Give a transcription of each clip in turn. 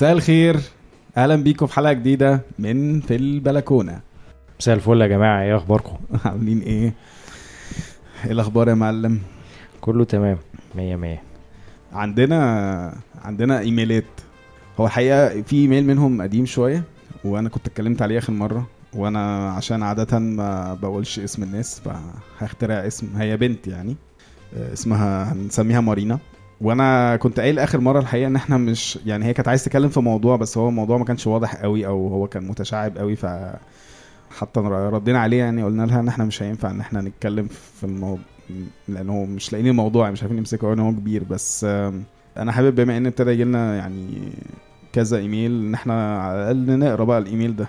مساء الخير. أهلا بيكم في حلقة جديدة من في البلكونة. مساء الفل يا جماعة إيه أخباركم؟ عاملين إيه؟ إيه الأخبار يا معلم؟ كله تمام مية مية. عندنا عندنا إيميلات. هو الحقيقة في إيميل منهم قديم شوية وأنا كنت اتكلمت عليه آخر مرة وأنا عشان عادة ما بقولش اسم الناس فهخترع اسم. هي بنت يعني آه، اسمها هنسميها مارينا. وأنا كنت قايل آخر مرة الحقيقة إن إحنا مش يعني هي كانت عايز تتكلم في موضوع بس هو الموضوع ما كانش واضح قوي أو هو كان متشعب قوي ف حتى ردينا عليه يعني قلنا لها إن إحنا مش هينفع إن إحنا نتكلم في الموضوع لأنه مش لاقيين الموضوع مش عارفين نمسكه هو كبير بس أنا حابب بما إن ابتدى يجي لنا يعني كذا إيميل إن إحنا على الأقل نقرأ بقى الإيميل ده.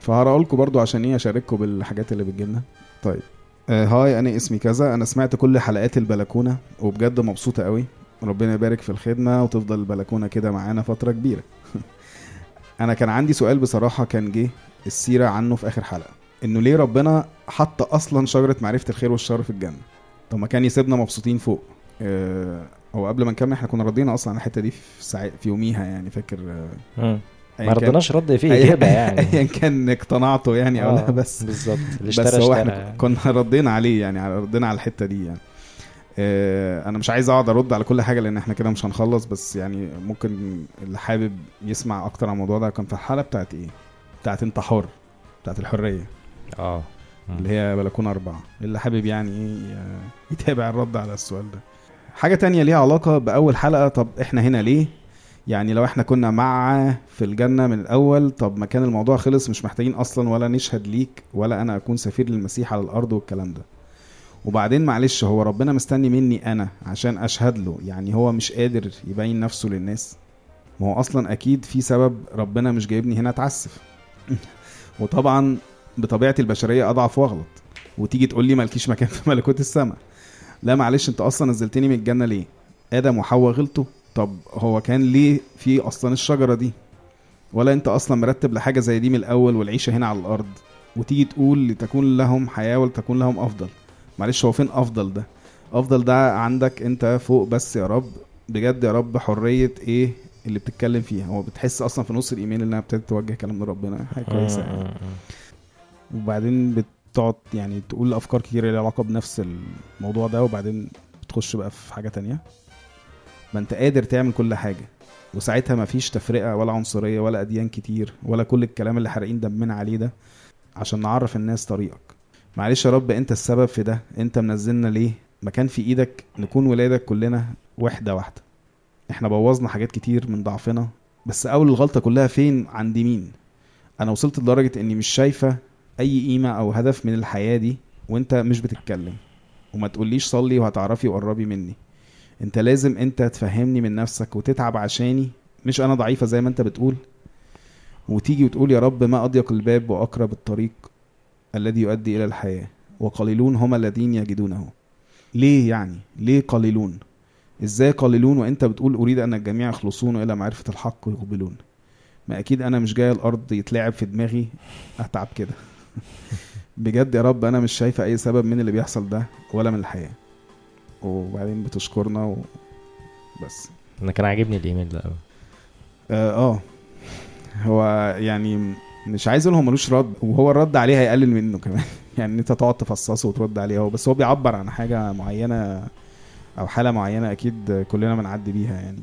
فهقرا لكم برضو عشان إيه اشارككم بالحاجات اللي بتجيلنا. طيب آه هاي أنا اسمي كذا أنا سمعت كل حلقات البلكونة وبجد مبسوطة قوي. ربنا يبارك في الخدمة وتفضل البلكونة كده معانا فترة كبيرة. أنا كان عندي سؤال بصراحة كان جه السيرة عنه في آخر حلقة. إنه ليه ربنا حط أصلا شجرة معرفة الخير والشر في الجنة؟ طب ما كان يسيبنا مبسوطين فوق. آه هو قبل ما نكمل إحنا كنا ردينا أصلا الحتة دي في ساعة في يوميها يعني فاكر؟ آه، ما رضناش رد فيه اجابه يعني. ايا كان اقتنعته يعني أو لا آه، بس بالظبط. اللي بس هو إحنا كنا ردينا عليه يعني ردينا على الحتة دي يعني. أنا مش عايز أقعد أرد على كل حاجة لأن إحنا كده مش هنخلص بس يعني ممكن اللي حابب يسمع أكتر عن الموضوع ده كان في الحلقة بتاعت إيه؟ بتاعت أنت حر بتاعت الحرية. آه. اللي هي بلكونة أربعة. اللي حابب يعني إيه يتابع الرد على السؤال ده. حاجة تانية ليها علاقة بأول حلقة طب إحنا هنا ليه؟ يعني لو إحنا كنا مع في الجنة من الأول طب ما كان الموضوع خلص مش محتاجين أصلا ولا نشهد ليك ولا أنا أكون سفير للمسيح على الأرض والكلام ده. وبعدين معلش هو ربنا مستني مني أنا عشان أشهد له؟ يعني هو مش قادر يبين نفسه للناس؟ ما هو أصلا أكيد في سبب ربنا مش جايبني هنا أتعسف. وطبعا بطبيعة البشرية أضعف وأغلط. وتيجي تقول لي مالكيش مكان في ملكوت السماء. لا معلش أنت أصلا نزلتني من الجنة ليه؟ آدم وحواء غلطوا؟ طب هو كان ليه في أصلا الشجرة دي؟ ولا أنت أصلا مرتب لحاجة زي دي من الأول والعيشة هنا على الأرض؟ وتيجي تقول لتكون لهم حياة ولتكون لهم أفضل. معلش هو فين أفضل ده؟ أفضل ده عندك أنت فوق بس يا رب. بجد يا رب حرية إيه اللي بتتكلم فيها؟ هو بتحس أصلا في نص الإيميل إنها ابتدت توجه كلام لربنا حاجة كويسة يعني. مم، مم، وبعدين بتقعد يعني تقول أفكار كتير ليها علاقة بنفس الموضوع ده وبعدين بتخش بقى في حاجة تانية. ما أنت قادر تعمل كل حاجة وساعتها ما فيش تفرقة ولا عنصرية ولا أديان كتير ولا كل الكلام اللي حارقين دمنا عليه ده عشان نعرف الناس طريقك. معلش يا رب انت السبب في ده. انت منزلنا ليه؟ ما كان في إيدك نكون ولادك كلنا وحدة واحدة. إحنا بوظنا حاجات كتير من ضعفنا بس أول الغلطة كلها فين؟ عند مين؟ أنا وصلت لدرجة إني مش شايفة أي قيمة أو هدف من الحياة دي وأنت مش بتتكلم. وما تقوليش صلي وهتعرفي وقربي مني. أنت لازم أنت تفهمني من نفسك وتتعب عشاني. مش أنا ضعيفة زي ما أنت بتقول. وتيجي وتقول يا رب ما أضيق الباب وأقرب الطريق. الذي يؤدي إلى الحياة وقليلون هم الذين يجدونه. ليه يعني؟ ليه قليلون؟ إزاي قليلون؟ وأنت بتقول أريد أن الجميع يخلصون إلى معرفة الحق ويقبلون. ما أكيد أنا مش جاي الأرض يتلعب في دماغي أتعب كده. بجد يا رب أنا مش شايفه أي سبب من اللي بيحصل ده ولا من الحياة. وبعدين بتشكرنا و... بس. أنا كان عاجبني الإيميل ده قوي آه آه. هو يعني مش عايز أقول هو ملوش رد وهو الرد عليه هيقلل منه كمان. يعني ان انت تقعد تفصصه وترد عليه هو بس هو بيعبر عن حاجة معينة أو حالة معينة أكيد كلنا بنعدي بيها يعني.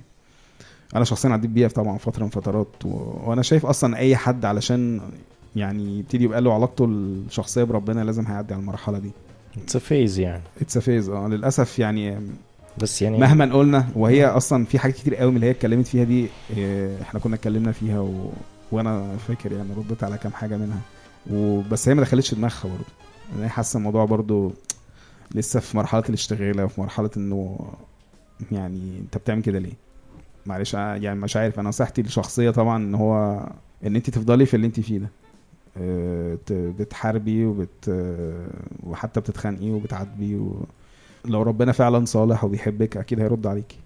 أنا شخصيا عديت بيها طبعا فترة من فترات و... وأنا شايف أصلا أي حد علشان يعني يبتدي يبقى له علاقته الشخصية بربنا لازم هيعدي على المرحلة دي. it's a phase يعني. it's a phase آه للأسف يعني بس يعني مهما قلنا وهي أصلا في حاجات كتير قوي من اللي هي اتكلمت فيها دي إيه، إحنا كنا اتكلمنا فيها و... وأنا فاكر يعني رديت على كام حاجة منها. وبس هي ما دخلتش دماغها برضه. يعني هي حاسه الموضوع برضه لسه في مرحلة الاشتغاله وفي مرحلة إنه يعني أنت بتعمل كده ليه؟ معلش يعني مش عارف. أنا نصيحتي للشخصيه طبعا إن هو إن أنت تفضلي في اللي أنت فيه ده. آه، بتحاربي وبت آه، وحتى بتتخانقي وبتعاتبي و... لو ربنا فعلا صالح وبيحبك أكيد هيرد عليكي.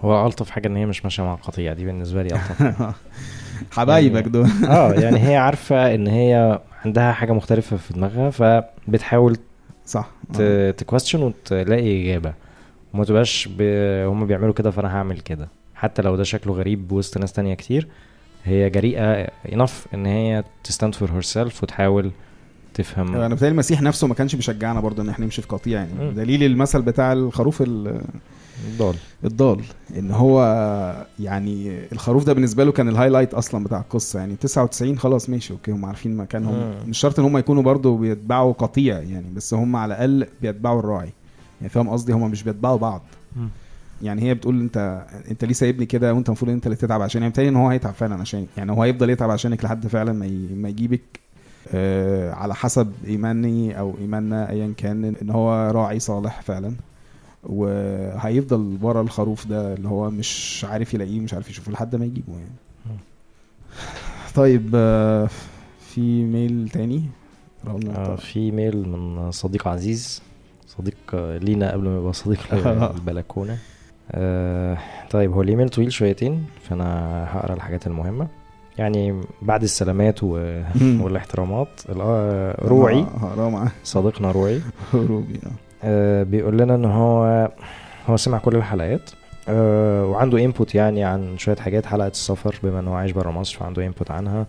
هو ألطف حاجة إن هي مش ماشية مع القطيع. دي بالنسبة لي ألطف. حبايبك يعني- دول. آه يعني هي عارفة إن هي عندها حاجة مختلفة في دماغها فبتحاول صح. ت question وتلاقي إجابة. وما تبقاش ب... هم بيعملوا كده فأنا هعمل كده. حتى لو ده شكله غريب وسط ناس تانية كتير هي جريئة enough إن هي ت stand for herself وتحاول تفهم. أنا بتهيألي المسيح نفسه ما كانش بيشجعنا برضه إن إحنا نمشي في قطيع يعني. دليل المثل بتاع الخروف ال- ضال الضال. إن هو يعني الخروف ده بالنسبة له كان ال highlight أصلا بتاع القصة. يعني 99 خلاص ماشي okay هم عارفين مكانهم. مم. مش شرط إن هم يكونوا برضه بيتبعوا قطيع يعني بس هم على الأقل بيتبعوا الراعي. يعني فاهم قصدي؟ هم مش بيتبعوا بعض. مم. يعني هي بتقول أنت أنت ليه سايبني كده وأنت المفروض أنت اللي تتعب عشان يعني إن هو هيتعب فعلا عشان يعني هو هيفضل يتعب عشانك لحد فعلا ما ي- ما يجيبك آه على حسب إيماني أو إيماننا ايا كان إن هو راعي صالح فعلا. وهيفضل ورا الخروف ده اللي هو مش عارف يلاقيه مش عارف يشوفه لحد ما يجيبه يعني. طيب آه في ميل تاني؟ آه في mail من صديق عزيز صديق آه، لينا قبل ما يبقى صديق البلكونه آه طيب هو الإيميل طويل شويتين فأنا هقرأ الحاجات المهمة. يعني بعد السلامات و... والاحترامات ال- روعي صديقنا روعي. روبي بيقول لنا إن هو هو سمع كل الحلقات آه وعنده input يعني عن شوية حاجات حلقة السفر بما ان هو عايش بره مصر فعنده input عنها.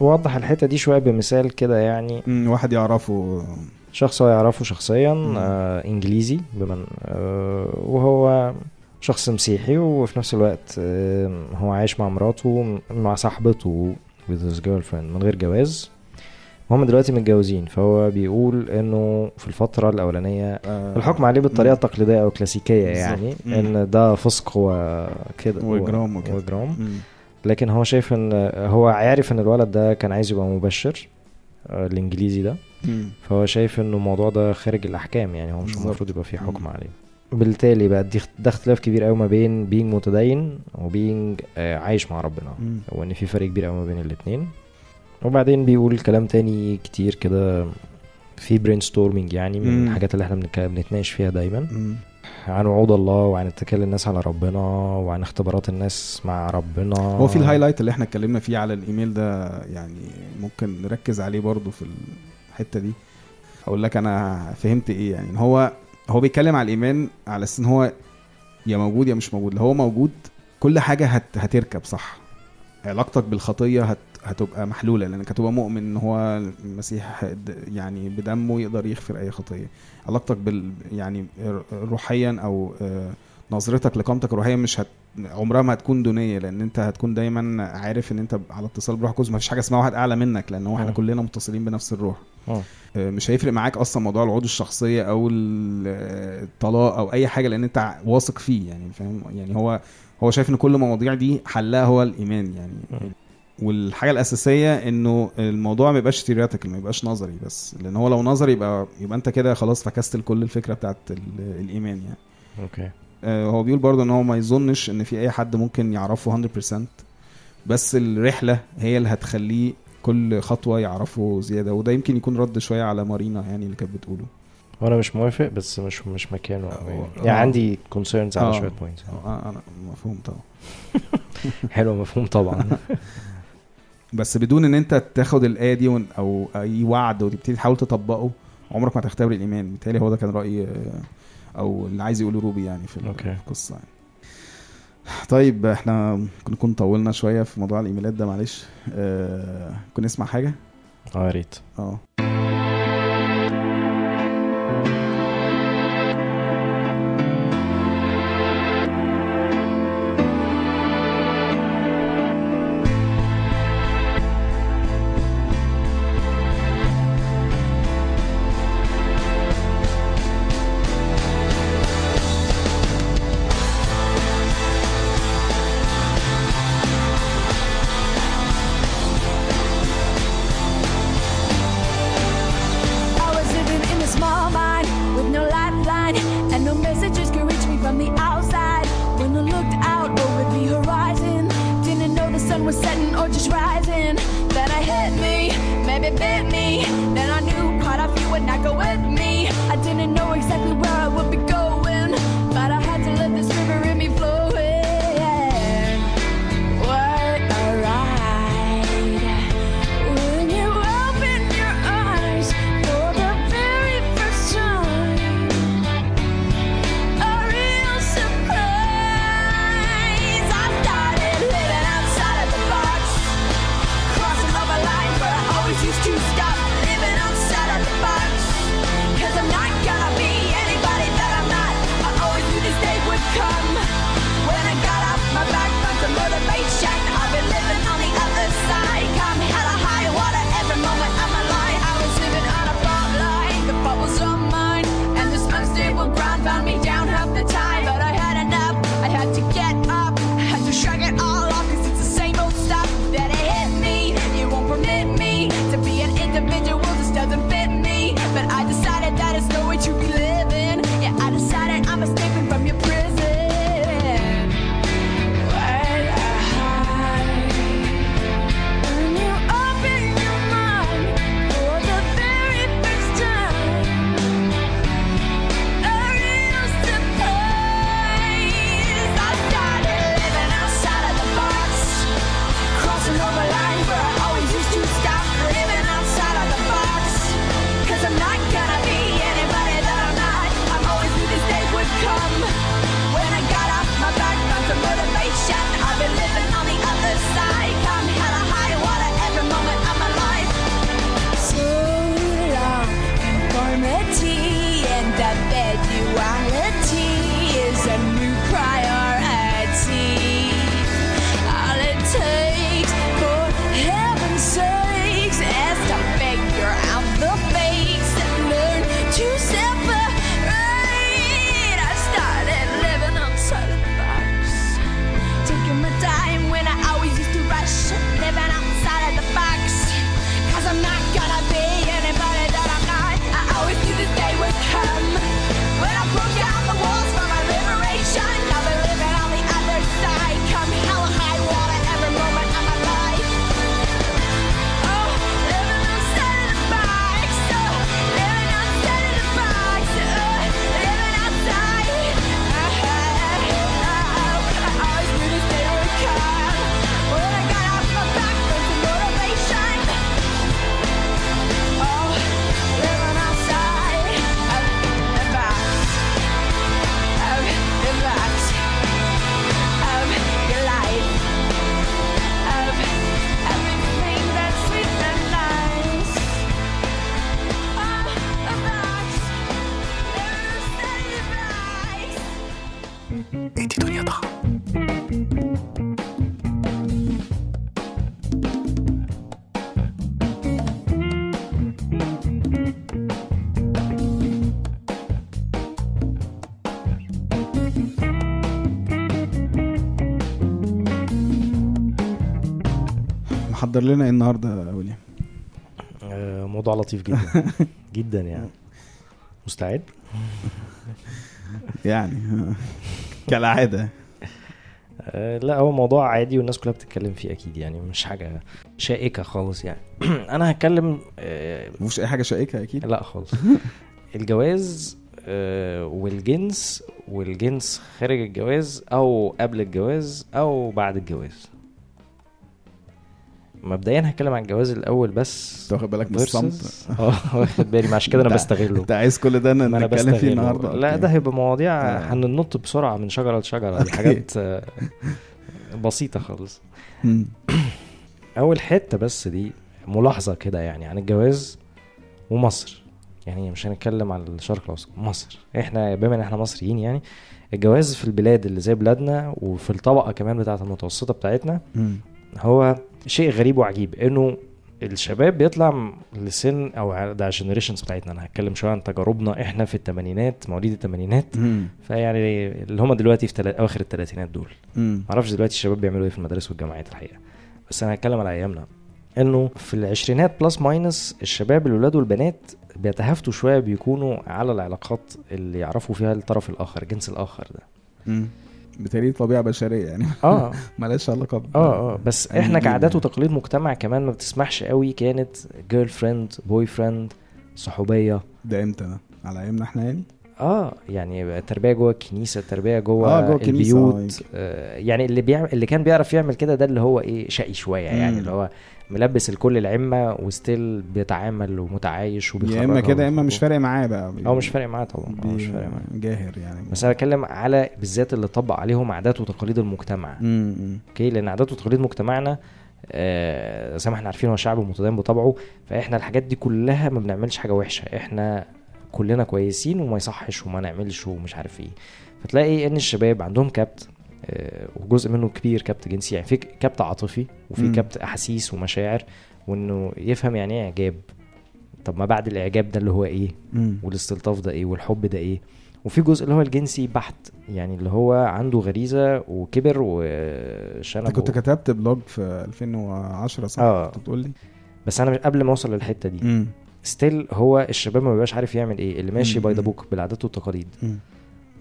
ووضح الحتة دي شوية بمثال كده يعني. واحد يعرفه. شخص هو يعرفه شخصيا. آه إنجليزي بمن آه وهو شخص مسيحي وفي نفس الوقت آه هو عايش مع مراته مع صاحبته with his girlfriend من غير جواز. وهم دلوقتي متجوزين فهو بيقول إنه في الفترة الأولانية آه، الحكم عليه بالطريقة. التقليدية أو الكلاسيكية. يعني مم. إن ده فسق وكده وإجرام وكده. وإجرام. لكن هو شايف إن هو عارف إن الولد ده كان عايز يبقى مبشر آه، الإنجليزي ده مم. فهو شايف إنه الموضوع ده خارج الأحكام يعني هو مش. المفروض يبقى فيه حكم مم. عليه بالتالي بقى دي ده اختلاف كبير قوي ما بين being متدين و being عايش مع ربنا. وان في فرق كبير قوي ما بين الاتنين وبعدين بيقول كلام تاني كتير كده في brainstorming يعني من مم. الحاجات اللي إحنا بنتناقش فيها دايما. مم. عن وعود الله وعن اتكال الناس على ربنا وعن اختبارات الناس مع ربنا. هو في الهايلايت اللي إحنا اتكلمنا فيه على الإيميل ده يعني ممكن نركز عليه برضو في الحتة دي. أقول لك أنا فهمت إيه يعني. هو هو بيتكلم على الإيمان على أساس إن هو يا موجود يا مش موجود. لو هو موجود كل حاجة هت هتركب صح؟ علاقتك بالخطية هت هتبقى محلولة لأنك هتبقى مؤمن إن هو المسيح يعني بدمه يقدر يغفر أي خطية علاقتك بال يعني روحيا أو آه، نظرتك لقامتك الروحية مش هت عمرها ما هتكون دونية لأن أنت هتكون دايما عارف إن أنت على اتصال بروح القدس ما فيش حاجة اسمها واحد أعلى منك لأن هو إحنا مم. كلنا متصلين بنفس الروح مم. آه، مش هيفرق معاك أصلا موضوع العقود الشخصية أو ال- آه، الطلاق أو أي حاجة لأن أنت واثق فيه يعني فاهم يعني هو هو شايف إن كل المواضيع دي حلها هو الإيمان يعني. والحاجة الأساسية إنه الموضوع ما يبقاش theoretical ما يبقاش نظري بس. لأن هو لو نظري يبقى يبقى أنت كده خلاص فكست كل الفكرة بتاعت ال- الإيمان يعني. okay. آه، هو بيقول برضه إن هو ما يظنش إن في أي حد ممكن يعرفه 100% بس الرحلة هي اللي هتخليه كل خطوة يعرفه زيادة. وده يمكن يكون رد شوية على مارينا يعني اللي كانت بتقوله. وأنا مش موافق بس مش مش مكانه قوي آه. يعني عندي concerns على. شوية points أنا مفهوم طبعا. حلو مفهوم طبعا. بس بدون إن أنت تاخد الآية دي أو أي وعد وتبتدي تحاول تطبقه عمرك ما هتختبر الإيمان. بالتالي هو ده كان رأيي آه، أو اللي عايز يقوله روبي يعني في القصة يعني. طيب إحنا ممكن نكون طولنا شوية في موضوع الإيميلات ده معلش. آه كنا نسمع حاجة؟ آه يا ريت. آه. لنا إيه النهارده يا ويليام آه، موضوع لطيف جدا. جدا يعني. مستعد؟ يعني كالعادة. آه، لا هو موضوع عادي والناس كلها بتتكلم فيه أكيد يعني مش حاجة شائكة خالص يعني. أنا هتكلم آه، مفيش أي حاجة شائكة أكيد؟ لا خالص. الجواز والجنس والجنس خارج الجواز أو قبل الجواز أو بعد الجواز. مبدئيا هتكلم عن الجواز الأول بس انت واخد بالك من الصمت آه واخد بالي عشان كده أنا بستغله انت عايز كل ده أنا نتكلم فيه النهارده لا. ده هيبقى مواضيع آه. هننط بسرعة من شجرة لشجرة دي. حاجات آه، بسيطة خالص. أول حتة بس دي ملاحظة كده يعني عن الجواز ومصر يعني مش هنتكلم عن الشرق الأوسط مصر إحنا بما إن إحنا مصريين يعني الجواز في البلاد اللي زي بلادنا وفي الطبقة كمان بتاعة المتوسطة بتاعتنا. هو شيء غريب وعجيب إنه الشباب بيطلع لسن أو ده ال generations بتاعتنا. أنا هتكلم شوية عن تجاربنا إحنا في الثمانينات مواليد الثمانينات. فيعني اللي هم دلوقتي في تلا... أواخر الثلاثينات دول. معرفش دلوقتي الشباب بيعملوا إيه في المدارس والجامعات الحقيقة. بس أنا هتكلم على أيامنا. إنه في العشرينات plus minus الشباب الولاد والبنات بيتهافتوا شوية بيكونوا على العلاقات اللي يعرفوا فيها الطرف الآخر الجنس الآخر ده. بالتالي طبيعة بشرية يعني. آه. مالهاش علاقة آه آه. بس إحنا كعادات. وتقاليد مجتمع كمان ما بتسمحش قوي كانت girlfriend boyfriend صحوبية. ده إمتى ده؟ على أيامنا إحنا يعني؟ آه يعني تربية جوه الكنيسة تربية جوه, آه، جوه آه، البيوت. يمكن. آه يعني اللي بيعمل اللي كان بيعرف يعمل كده ده اللي هو إيه شقي شوية يعني. اللي هو ملبس الكل العمة و still بيتعامل ومتعايش وبيخرجها يا إما كده يا إما مش. فارق معاه بقى. آه مش فارق معاه طبعا آه مش بي- فارق معاه. جاهر يعني. بس أنا بتكلم على بالذات اللي طبق عليهم عادات وتقاليد المجتمع. أوكي؟ لأن عادات وتقاليد مجتمعنا آه زي ما إحنا عارفين هو شعب متدين بطبعه فإحنا الحاجات دي كلها ما بنعملش حاجة وحشة. إحنا كلنا كويسين وما يصحش وما نعملش ومش عارف إيه. فتلاقي إن الشباب عندهم كبت وجزء منه كبير كبت جنسي يعني في كبت عاطفي وفي. كبت أحاسيس ومشاعر وإنه يفهم يعني إيه إعجاب طب ما بعد الإعجاب ده اللي هو إيه مم. والاستلطاف ده إيه والحب ده إيه وفي جزء اللي هو الجنسي بحت يعني اللي هو عنده غريزة وكبر وشنب أنت كنت كتبت blog في 2010 صح؟ آه. كنت بتقول لي بس أنا قبل ما أوصل للحتة دي. still هو الشباب ما بيبقاش عارف يعمل إيه اللي ماشي. by the book بالعادات والتقاليد مم.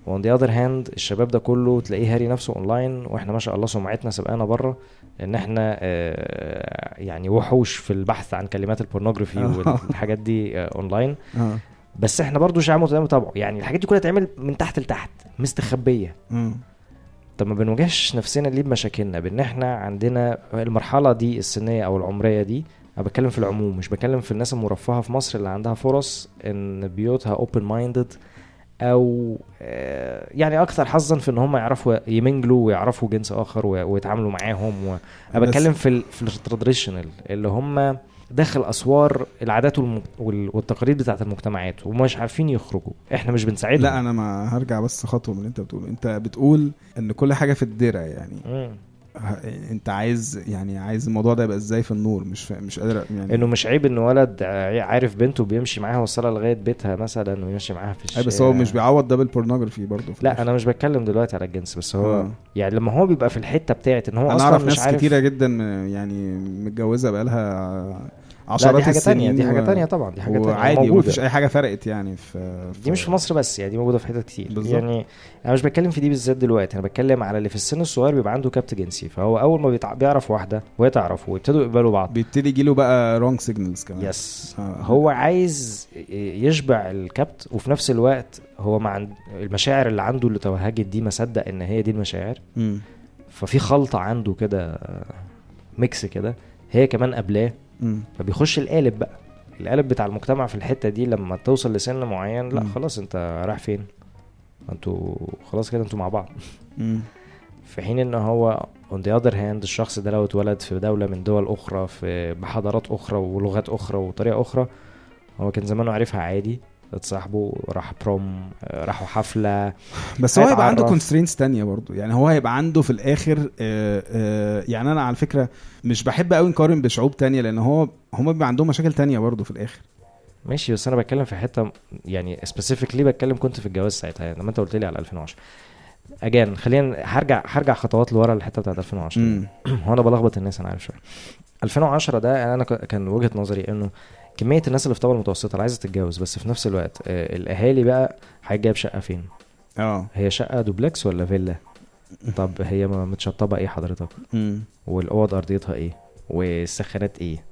و on the other hand الشباب ده كله تلاقيه هاري نفسه اونلاين وإحنا ما شاء الله سمعتنا سبقانا بره إن إحنا آه، يعني وحوش في البحث عن كلمات ال pornography آه. والحاجات دي آه، اونلاين آه بس إحنا برضو شعب متدين بطبعه يعني الحاجات دي كلها تعمل من تحت لتحت مستخبية. طب ما بنواجهش نفسنا ليه بمشاكلنا بإن إحنا عندنا المرحلة دي السنية أو العمرية دي أنا بتكلم في العموم مش بتكلم في الناس المرفهة في مصر اللي عندها فرص إن بيوتها open minded أو آه، يعني أكثر حظا في إن هم يعرفوا ي manage وا ويعرفوا جنس آخر ويتعاملوا معاهم و... أنا بتكلم في ال في ال traditional اللي هم داخل أسوار العادات والتقاليد بتاعت المجتمعات ومش عارفين يخرجوا. إحنا مش بنساعدهم. لا أنا ما هرجع بس خطوة من اللي أنت بتقوله. أنت بتقول إن كل حاجة في الدرع يعني. مم. انت عايز يعني عايز الموضوع ده يبقى إزاي في النور مش. مش قادر يعني انه مش عيب ان ولد عارف بنته بيمشي معاها وصلها لغاية بيتها مثلا ويمشي معاها في الشارع بس هو مش بيعوض ده بالبورنوجرافي برضه لا. أنا مش بتكلم دلوقتي على الجنس بس هو آه. يعني لما هو بيبقى في الحتة بتاعت إن هو أنا أصلا أعرف مش ناس عارف كتيرة جدا يعني متجوزة بقالها لا عشرات دي حاجة تانية السنين دي حاجة تانية طبعا دي حاجة تانية موجودة. ومفيش أي حاجة فرقت يعني في, دي مش في مصر بس يعني دي موجودة في حتت كتير بالظبط. يعني أنا مش بتكلم في دي بالذات دلوقتي أنا بتكلم على اللي في السن الصغير بيبقى عنده كبت جنسي فهو أول ما بيتع... بيعرف واحدة وهي تعرفه ويبتدوا يقبلوا بعض بيبتدي يجيله بقى wrong signals كمان yes آه. هو عايز يشبع الكبت وفي نفس الوقت هو مع عند- المشاعر اللي عنده اللي توهجت دي ما صدق إن هي دي المشاعر مم. ففي خلطة عنده كده mix كده هي كمان قبلاه فبيخش القالب بقى. القالب بتاع المجتمع في الحتة دي لما توصل لسن معين لا مم. خلاص انت رايح فين؟ أنتوا خلاص كده أنتوا مع بعض. مم. في حين ان هو on the other hand الشخص ده لو اتولد في دولة من دول أخرى في بحضارات أخرى ولغات أخرى وطريقة أخرى هو كان زمانه عارفها عادي. اتصاحبوا راح prom راحوا حفلة. بس هو هيبقى عنده. constraints تانية برضو يعني هو هيبقى عنده في الآخر آه، آه، يعني أنا على فكرة مش بحب قوي نقارن بشعوب تانية لأن هو هم بيبقى عندهم مشاكل تانية برضو في الآخر. ماشي بس أنا بتكلم في حتة يعني specifically بتكلم كنت في الجواز ساعتها يعني لما أنت قلت لي على 2010 again خلينا هرجع هرجع خطوات لورا الحته بتاعت 2010 مم. هو أنا بلخبط الناس أنا عارف شوية. 2010 ده أنا ك- كان وجهة نظري إنه كمية الناس اللي في الطبقه المتوسطة اللي عايزة تتجوز بس في نفس الوقت آه، الأهالي بقى هيجيب شقه فين؟ آه. هي شقة دوبلكس ولا فيلا؟ طب هي متشطبة إيه حضرتك؟ مم. والأوض أرضيتها إيه؟ والسخانات إيه.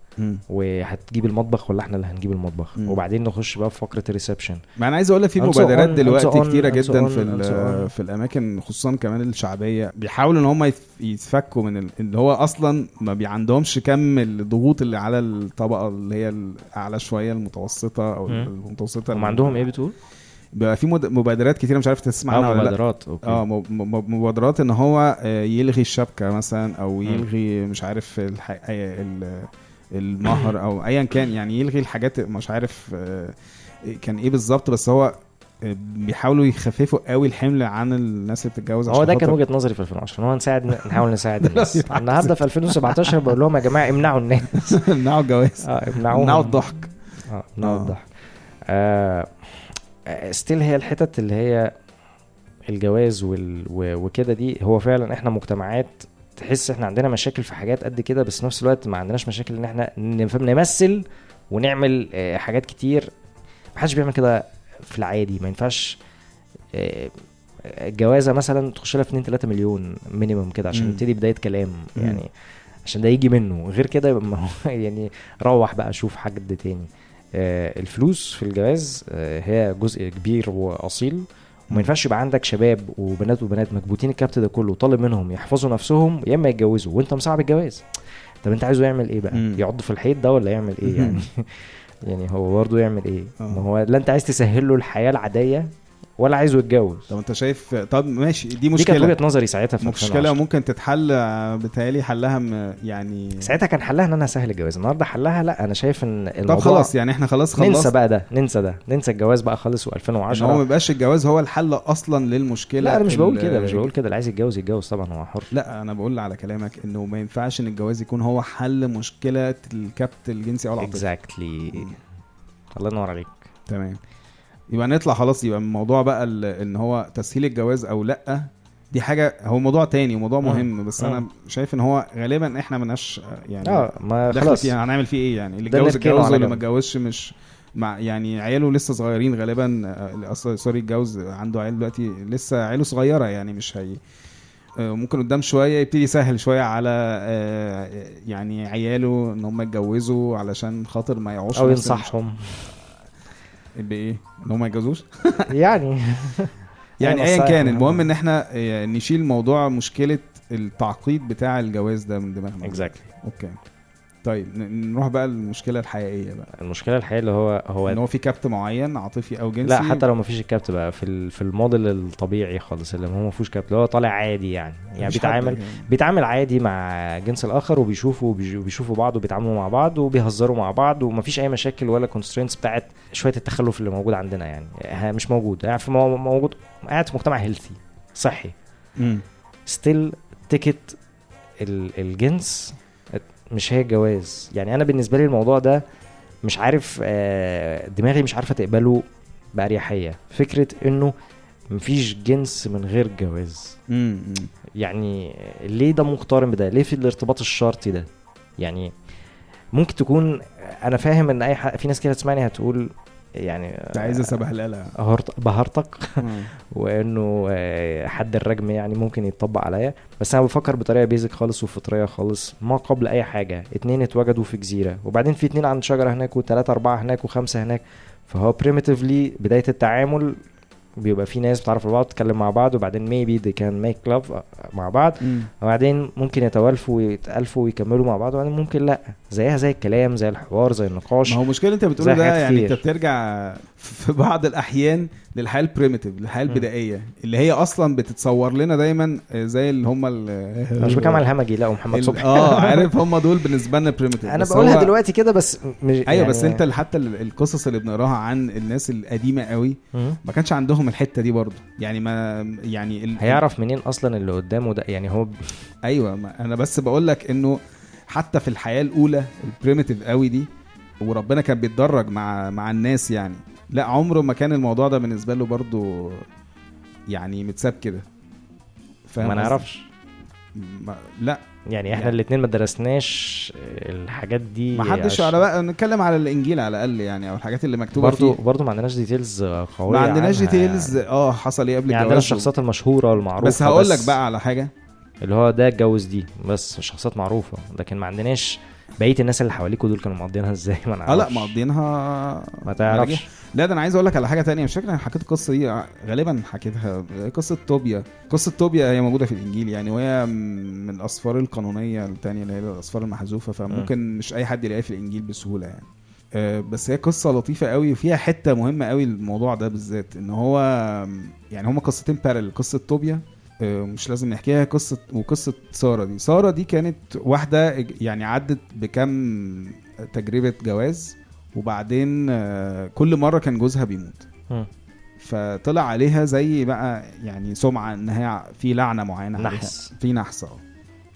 وهتجيب المطبخ ولا إحنا اللي هنجيب المطبخ مم. وبعدين نخش بقى في فقرة ال reception ما أنا عايز أقول لك في مبادرات دلوقتي كتيرة جدا، في. في الأماكن خصوصا كمان الشعبية بيحاولوا إن هم يتف- يتفكوا من ال- اللي هو أصلا ما عندهمش كم الضغوط اللي على الطبقة اللي هي الاعلى شوية المتوسطة أو مم. المتوسطة هم عندهم إيه بتقول؟ بيبقى في مبادرات كتيرة مش عارف تسمع عنها آه ولا لأ مبادرات أوكي آه مبادرات إن هو آه، يلغي الشبكة مثلا أو مم. يلغي مش عارف الح... المهر أو ايا كان يعني يلغي الحاجات مش عارف آه، كان إيه بالظبط بس هو آه، بيحاولوا يخففوا قوي الحمل عن الناس اللي بتتجوز هو ده كان وجهة نظري في 2010 ان هو نساعد نحاول نساعد الناس. النهارده في 2017 بقول لهم يا جماعة امنعوا الناس. يمنعوا الجواز. آه امنعوهم. يمنعوا الضحك. آه امنعوا آه. الضحك. آه still هي الحتت اللي هي الجواز وال... وكده دي هو فعلا إحنا مجتمعات تحس إحنا عندنا مشاكل في حاجات قد كده بس في نفس الوقت ما عندناش مشاكل إن إحنا نمثل ونعمل آه، حاجات كتير. محدش بيعمل كده في العادي. ما ينفعش آه، الجوازه مثلا تخش لها في 2 3 مليون minimum كده عشان. نبتدي بداية كلام مم. يعني عشان ده يجي منه. غير كده يبقى ما هو يعني روح بقى شوف حد تاني. آه، الفلوس في الجواز آه، هي جزء كبير وأصيل. وما ينفعش يبقى عندك شباب وبنات وبنات مكبوتين الكبت ده كله طالب منهم يحفظوا نفسهم يا إما يتجوزوا وأنت مصعب الجواز طب أنت عايزه يعمل إيه بقى مم. يعض في الحيط ده ولا يعمل إيه يعني يعني هو برضه يعمل إيه آه. ما هو لا أنت عايز تسهل له الحياة العادية ولا عايزه يتجوز. طب انت شايف طب ماشي دي دي كانت مشكلة. وجهة نظري ساعتها في مشكلة 2010. ممكن تتحل بتهيألي حلها م- يعني ساعتها كان حلها إن أنا اسهل الجواز النهارده حلها لا أنا شايف إن طب الموضوع خلاص يعني إحنا خلاص خلصنا ننسى بقى ده ننسى ده ننسى الجواز بقى خالص و2010 ان هو ما يبقاش الجواز هو الحل أصلا للمشكلة لا أنا مش بقول كده مش بقول كده اللي عايز يتجوز يتجوز طبعا هو حر. لا أنا بقول على كلامك إنه ما ينفعش إن الجواز يكون هو حل مشكلة الكبت الجنسي أو العاطفي. اكزاكتلي الله ينور عليك. تمام. يبقى نطلع خلاص يبقى الموضوع بقى ال- إن هو تسهيل الجواز أو لأ دي حاجة هو موضوع تاني وموضوع. مهم بس أنا. شايف إن هو غالبا إحنا ملناش يعني آه ما خلاص فيها هنعمل فيه إيه يعني اللي اتجوز اتجوز واللي ما. اتجوزش مش مع يعني عياله لسه صغيرين غالبا آه، أصل- سوري اتجوز عنده عيال دلوقتي لسه عياله صغيرة يعني مش هي آه، ممكن قدام شوية يبتدي يسهل شوية على آه، يعني عياله إن هم يتجوزوا علشان خاطر ما يعوش أو ينصحهم بإيه؟ إن هم ما يتجوزوش؟ يعني. يعني أيوة، أيا. كان المهم إن إحنا آه، نشيل موضوع مشكلة التعقيد بتاع الجواز ده من دماغنا. exactly okay. طيب نروح بقى للمشكلة الحقيقية بقى. المشكلة الحقيقية اللي هو إن هو هو في كبت معين عاطفي أو جنسي؟ لا حتى لو ما فيش الكبت بقى في في الموديل الطبيعي خالص اللي هو ما فيهوش كبت اللي هو طالع عادي يعني. يعني بيتعامل كده. بيتعامل عادي مع الجنس الآخر وبيشوفوا بيشوفوا بعض وبيتعاملوا مع بعض وبيهزروا مع بعض ومفيش أي مشاكل ولا constraints بتاعت شوية التخلف اللي موجود عندنا يعني. مش موجود. قاعد في مو- موجود قاعد في مجتمع healthy صحي. still ticket الجنس مش هي الجواز. يعني أنا بالنسبة لي الموضوع ده مش عارف آه، دماغي مش عارفة تقبله بأريحية. فكرة إنه مفيش جنس من غير جواز. يعني ليه ده مقترن بده؟ ليه في الارتباط الشرطي ده؟ يعني ممكن تكون أنا فاهم إن أي حق في ناس كده تسمعني هتقول يعني عايز سبهلله هرت- بهرتك وإنه آه، حد الرجم يعني ممكن يتطبق عليا. بس أنا بفكر بطريقة بيزك خالص وفطرية خالص ما قبل أي حاجة. اتنين اتوجدوا في جزيرة وبعدين في اتنين عند شجرة هناك وتلاتة أربعة هناك وخمسة هناك. فهو بريميتيفلي بداية التعامل بيبقى في ناس بتعرف بعض تتكلم مع بعض وبعدين maybe they can make love مع بعض. وبعدين ممكن يتوالفوا ويتألفوا ويكملوا مع بعض وبعدين ممكن لأ. زيها زي الكلام زي الحوار زي النقاش ما هو مشكلة انت بتقوله ده يعني انت. بترجع في بعض الأحيان للحياة ال primitive للحياة. البدائية اللي هي أصلا بتتصور لنا دايما زي اللي هم ال- مش بتكلم على الهمجي لا ومحمد صبحي آه عارف هم دول بالنسبة لنا primitive أنا بقولها دلوقتي كده بس مش أيوه بس انت حتى ال- القصص اللي بنقراها عن الناس القديمة قوي. ما كانش عندهم الحتة دي برضو يعني ما يعني ال... هيعرف منين أصلا اللي قدامه ده يعني هو أيوه ما أنا بس بقول لك إنه حتى في الحياة الأولى البريمتيف قوي دي وربنا كان بيتدرج مع مع الناس يعني. لا عمره ما كان الموضوع ده بالنسبة له برضو يعني متساب كده. فاهم ما؟ نعرفش. ما لا. يعني إحنا يعني- الاتنين ما درسناش الحاجات دي ما حدش على بقى نتكلم على الإنجيل على الأقل يعني أو الحاجات اللي مكتوبة برضو فيه. برضو ما عندناش details قوية ما عندناش details يعني. آه حصل إيه قبل يعني عندنا الشخصيات المشهورة والمعروفة بس هقول لك بقى على حاجة. اللي هو ده اتجوز دي بس شخصيات معروفة لكن ما عندناش بقية الناس اللي حواليكوا دول كانوا مقضينها إزاي؟ ما نعرفش آه لا مقضينها ما تعرفش. لا ده أنا عايز أقول لك على حاجة تانية. مش فاكر أنا حكيت القصة دي غالبا حكيتها. قصة طوبيا. قصة طوبيا هي موجودة في الإنجيل يعني وهي من الأسفار القانونية التانية اللي هي الأسفار المحذوفة فممكن مش أي حد يلاقيها في الإنجيل بسهولة يعني. آه، بس هي قصة لطيفة قوي وفيها حتة مهمة قوي الموضوع ده بالذات إن هو يعني هما قصتين بارل قصة توبيا مش لازم نحكيها قصة وقصة سارة دي سارة دي كانت واحدة يعني عدت بكم تجربة جواز وبعدين آه، كل مرة كان جوزها بيموت. فطلع عليها زي بقى يعني سمعة ان هي في لعنة معينة. نحس. في نحس آه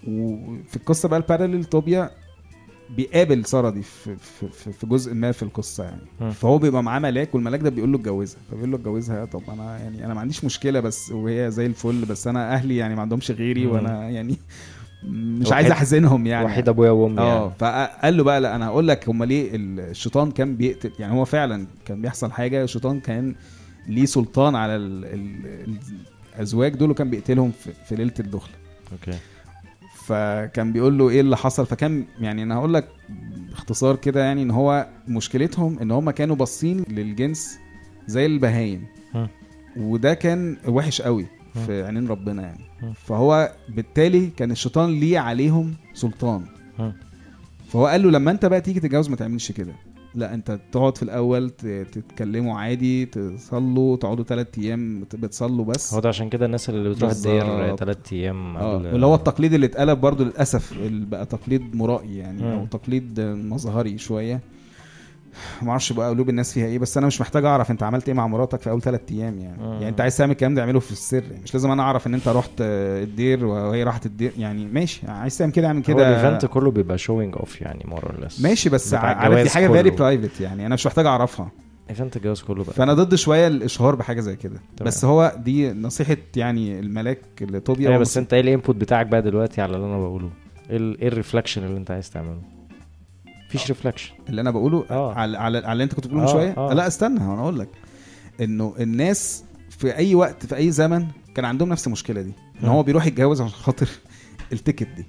وفي القصة بقى الباراليل توبيا بيقابل سارة دي في, في, في, جزء ما في القصة يعني مم. فهو بيبقى معاه ملاك والملاك ده بيقول له اتجوزها فبيقول له اتجوزها طب أنا يعني أنا ما عنديش مشكلة بس وهي زي الفل بس أنا أهلي يعني ما عندهمش غيري مم. وأنا يعني مش عايز أحزنهم يعني وحيد أبويا وأمي آه يعني. فقال له بقى لا أنا هقول لك هم ليه الشيطان كان بيقتل يعني هو فعلا كان بيحصل حاجة الشيطان كان ليه سلطان على ال ال الأزواج دول وكان بيقتلهم في, في ليلة الدخله أوكي فكان بيقول له إيه اللي حصل فكان يعني أنا هقول لك باختصار كده يعني إن هو مشكلتهم إن هم كانوا باصين للجنس زي البهايم. وده كان وحش قوي في عينين ربنا يعني. فهو بالتالي كان الشيطان ليه عليهم سلطان. فهو قال له لما أنت بقى تيجي تتجوز ما تعملش كده لا انت تقعد في الأول تتكلموا عادي تصلوا تقعدوا ثلاث أيام بت- بتصلوا بس هو ده عشان كده الناس اللي بتروح الدير. ثلاث أيام آه واللي هو التقليد اللي اتقلب برضو للأسف اللي بقى تقليد مرائي يعني مم. أو تقليد مظهري شوية ما أعرفش بقى قلوب الناس فيها إيه بس أنا مش محتاج اعرف انت عملت إيه مع مراتك في اول ثلاث أيام يعني. مم. يعني انت عايز تعمل الكلام ده اعمله في السر يعني مش لازم أنا اعرف ان انت رحت آه، الدير وهي راحت الدير يعني. ماشي عايز تعمل كده اعمل هو كده ال event كله بيبقى showing off يعني more or less ماشي بس عارف دي حاجة very. private يعني أنا مش محتاج اعرفها. event الجواز كله بقى. فأنا ضد شوية الإشهار بحاجة زي كده. بس هو دي نصيحة يعني الملاك لطوبيا. أيوه هو بس أنت إيه ال input بتاعك بقى دلوقتي على اللي أنا بقوله؟ إيه ال- إيه ال reflection اللي أنت عايز تعمله؟ مفيش reflection اللي أنا بقوله آه. على على, على اللي أنت كنت بتقوله من آه، شوية. آه. لا استنى أنا أقول لك. إنه الناس في أي وقت في أي زمن كان عندهم نفس المشكلة دي. إن. هو بيروح يتجوز عشان خاطر ال ticket دي.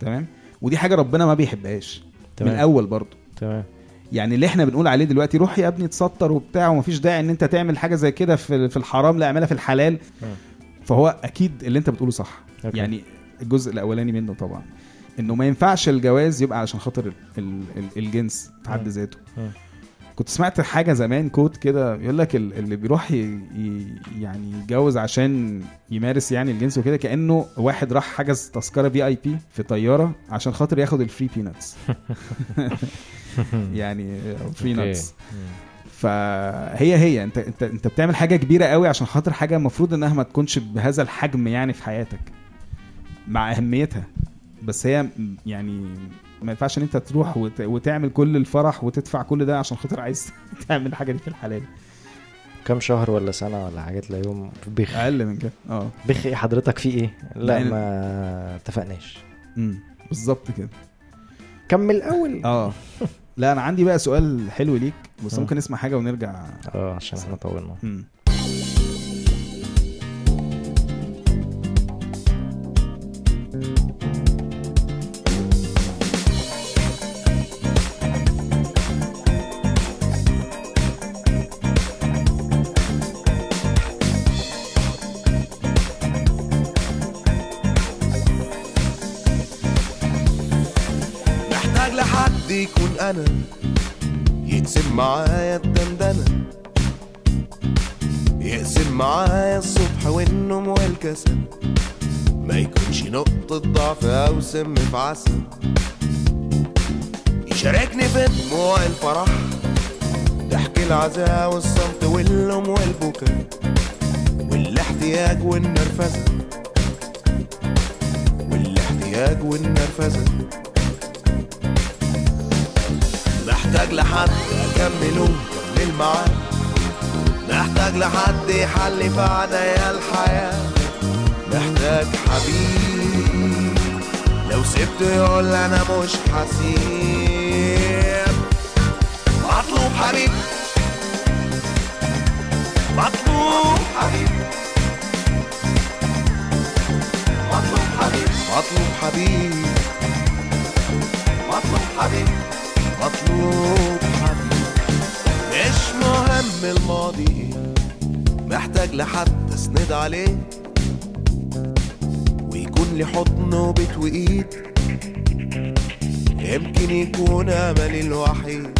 تمام؟ ودي حاجة ربنا ما بيحبهاش. من. الأول برضه تمام. يعني اللي إحنا بنقول عليه دلوقتي روح يا ابني اتستر وبتاع ومفيش داعي إن أنت تعمل حاجة زي كده في في الحرام لا اعملها في الحلال. فهو أكيد اللي أنت بتقوله صح. okay. يعني الجزء الأولاني منه طبعا. إنه ما ينفعش الجواز يبقى علشان خاطر ال ال ال الجنس في حد. ذاته. كنت سمعت حاجة زمان quote كده يقول لك ال- اللي بيروح يعني يتجوز عشان يمارس يعني الجنس وكده كأنه واحد راح حجز تذكرة في VIP في طيارة عشان خاطر ياخد ال free peanuts يعني free. nuts فهي هي. انت انت انت بتعمل حاجة كبيرة قوي عشان خاطر حاجة المفروض إنها ما تكونش بهذا الحجم يعني في حياتك. مع أهميتها. بس هي يعني ما ينفعش ان انت تروح وت... وتعمل كل الفرح وتدفع كل ده عشان خاطر عايز تعمل الحاجة دي في الحلال. كام شهر ولا سنة ولا حاجة تلاقيهم بخ. أقل من كده آه. بخ إيه حضرتك في إيه؟ لا لأن- ما اتفقناش. امم بالظبط كده. كمل الأول. آه. لا أنا عندي بقى سؤال حلو ليك بس مم. ممكن نسمع حاجة ونرجع. آه عشان إحنا طولنا. أنا يقسم معايا الدندنة. يقسم معايا الصبح والنوم والكسل ما يكونش نقطة ضعف أو سم في عسل. يشاركني في دموع الفرح ضحك العزاء والصمت واللوم والبكاء. والاحتياج والنرفزة. والاحتياج والنرفزة. محتاج لحد أكمله كمل معاه محتاج لحد يحل في عنايا الحياة. محتاج حبيب. لو سبته يقول أنا مش حسيب. مطلوب حبيب. مطلوب حبيب. مطلوب حبيب. مطلوب حبيب. مطلوب حبيب. مطلوب حبيب مش مهم الماضي إيه. محتاج لحد اسند عليه. ويكون لي حضن وبيت وايد يمكن يكون أملي الوحيد.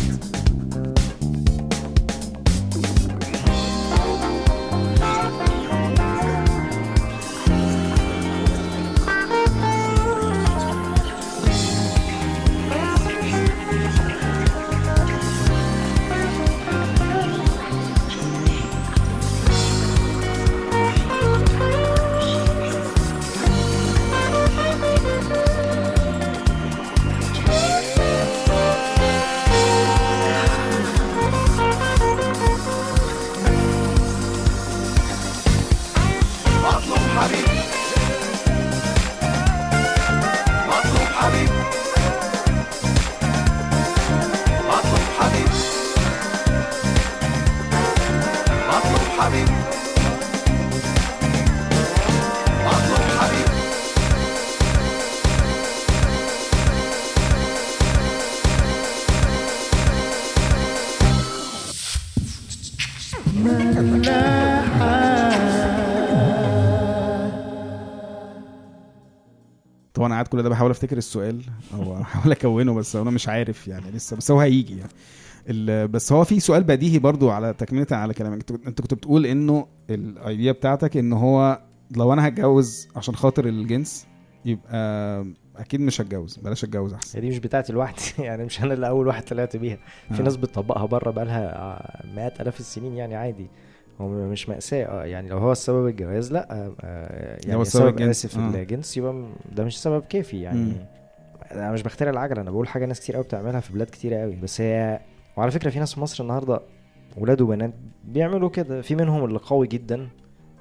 طبعا أنا قاعد كل ده بحاول أفتكر السؤال أو بحاول أكونه بس أنا مش عارف يعني لسه بس هو هيجي يعني. بس هو في سؤال بديهي برضو على تكملة على كلامك. أنت كنت بتقول إنه الايديا بتاعتك إن هو لو أنا هتجوز عشان خاطر الجنس يبقى أكيد مش هتجوز بلاش أتجوز أحسن. دي مش بتاعتي لوحدي يعني مش أنا اللي أول واحد طلعت بيها. في آه. ناس بتطبقها بره بقالها مئات آلاف السنين يعني عادي. هو مش مأساة. آه يعني لو هو السبب الجواز لا آه، يعني هو السبب سبب الجنس، آسف آه. الجنس يبقى م- ده مش سبب كافي يعني. مم. أنا مش بخترع العجلة أنا بقول حاجة ناس كتير قوي بتعملها في بلاد كتير قوي بس هي وعلى فكرة في ناس في مصر النهارده ولاد وبنات بيعملوا كده. في منهم اللي قوي جدا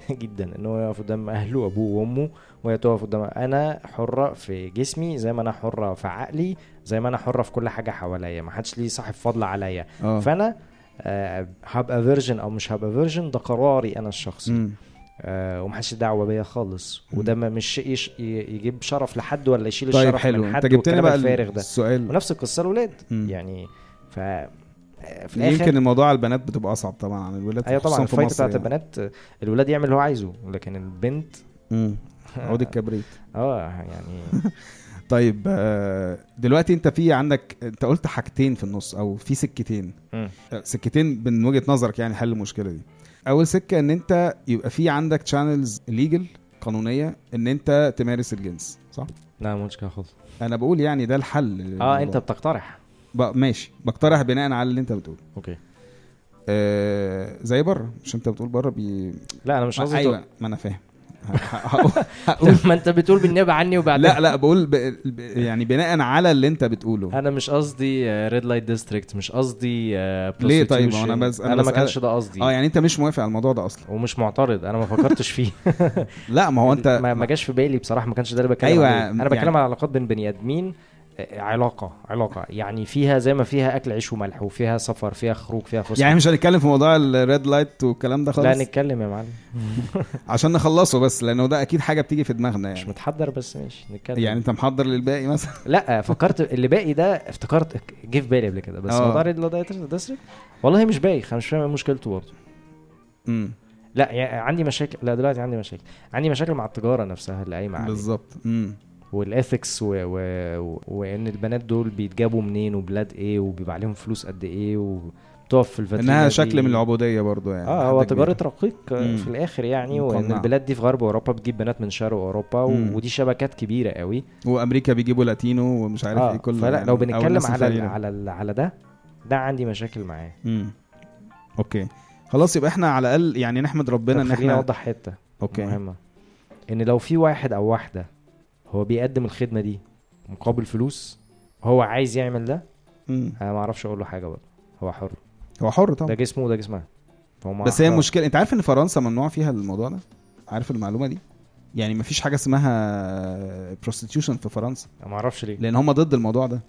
جدا إن هو يقف قدام أهله وأبوه وأمه وهي تقف قدام أنا حرة في جسمي زي ما أنا حرة في عقلي زي ما أنا حرة في كل حاجة حواليا ما حدش ليه صاحب فضل عليا. آه. فأنا آه، هبقى virgin أو مش هبقى virgin ده قراري أنا الشخصي. مم. آه ومحدش دعوة بيا خالص. وده ما- مش شيء يش- يجيب شرف لحد ولا يشيل طيب الشرف حلو. من أنت حد جبت لنا والكلام بقى الفارغ ده. السؤال. ونفس القصة الولاد مم. يعني ف في الآخر يمكن الموضوع على البنات بتبقى أصعب طبعا عن الولاد أيوه طبعا الفايت بتاعت يعني. البنات الولاد يعمل اللي هو عايزه لكن البنت مم. عود الكبريت آه يعني طيب آه، دلوقتي أنت في عندك أنت قلت حاجتين في النص أو في سكتين. آه، سكتين من وجهة نظرك يعني حل المشكلة دي أول سكة إن أنت يبقى في عندك channels legal قانونية إن أنت تمارس الجنس صح لا قلتش كده خالص أنا بقول يعني ده الحل آه للموضوع. أنت بتقترح. ماشي. بقترح بناء على اللي انت بتقوله. okay. آه زي بره. مش انت بتقول بره بي... لا أنا مش قصدي أيوه ما أنا فاهم. هقول ما أنت بتقول بالنيابة عني وبعدين. لا لا بقول ب... يعني بناء على اللي انت بتقوله. أنا مش قصدي red light district مش قصدي ليه طيب؟ ما. أنا بس- أنا أنا ما بسأل- كانش ده قصدي. آه يعني أنت مش موافق على الموضوع ده أصلا. ومش معترض. أنا ما فكرتش فيه. لا ما هو انت ما, ما جاش في بالي بصراحة. ما كانش ده اللي بتكلم عليه. أنا بتكلم يعني- على علاقات بين بني آدمين. آه، علاقة علاقة. يعني فيها زي ما فيها أكل عيش وملح وفيها سفر فيها خروج فيها فسحة. يعني مش هنتكلم في موضوع ال red light والكلام ده لا خالص؟ نتكلم يا معلم. عشان نخلصه بس لأنه ده أكيد حاجة بتيجي في دماغنا مش يعني متحضر بس ماشي نتكلم. يعني أنت محضر للباقي مثلا؟ لا فكرت اللي باقي ده افتكرت جه في بالي قبل كده. بس آه. موضوع red light district والله مش بايخ أنا مش فاهم إيه مشكلته برضه. امم لا يعني عندي مشاكل لا دلوقتي عندي مشاكل. عندي مشاكل مع التجارة نفسها اللي قايمة بالظبط. امم وال ethics و... و... وان البنات دول بيتجابوا منين وبلاد إيه وبيبقى عليهم فلوس قد إيه وبتقف في الفاترينا إنها دي. شكل من العبودية برضو يعني آه هو. تجارة رقيق آه، مم. في الآخر يعني وإن مقنعة. البلاد دي في غرب أوروبا بتجيب بنات من شرق أوروبا و... مم. ودي شبكات كبيرة قوي وأمريكا بيجيبوا لاتينو ومش عارف آه إيه كل فلا يعني لو بنتكلم على ال... على ال... على ده ده عندي مشاكل معاه okay خلاص يبقى إحنا على الأقل يعني نحمد ربنا إن إحنا أوضح حتة okay مهمة إن لو في واحد أو واحدة هو بيقدم الخدمة دي مقابل فلوس هو عايز يعمل ده؟ مم. أنا ما أعرفش أقول له حاجة برضه. هو حر. هو حر ده طبعا جسمه وده جسمها. بس هي. المشكلة أنت عارف إن فرنسا ممنوع فيها الموضوع ده؟ عارف المعلومة دي؟ يعني مفيش حاجة اسمها prostitution في فرنسا. ما أعرفش ليه. لأن هم ضد الموضوع ده.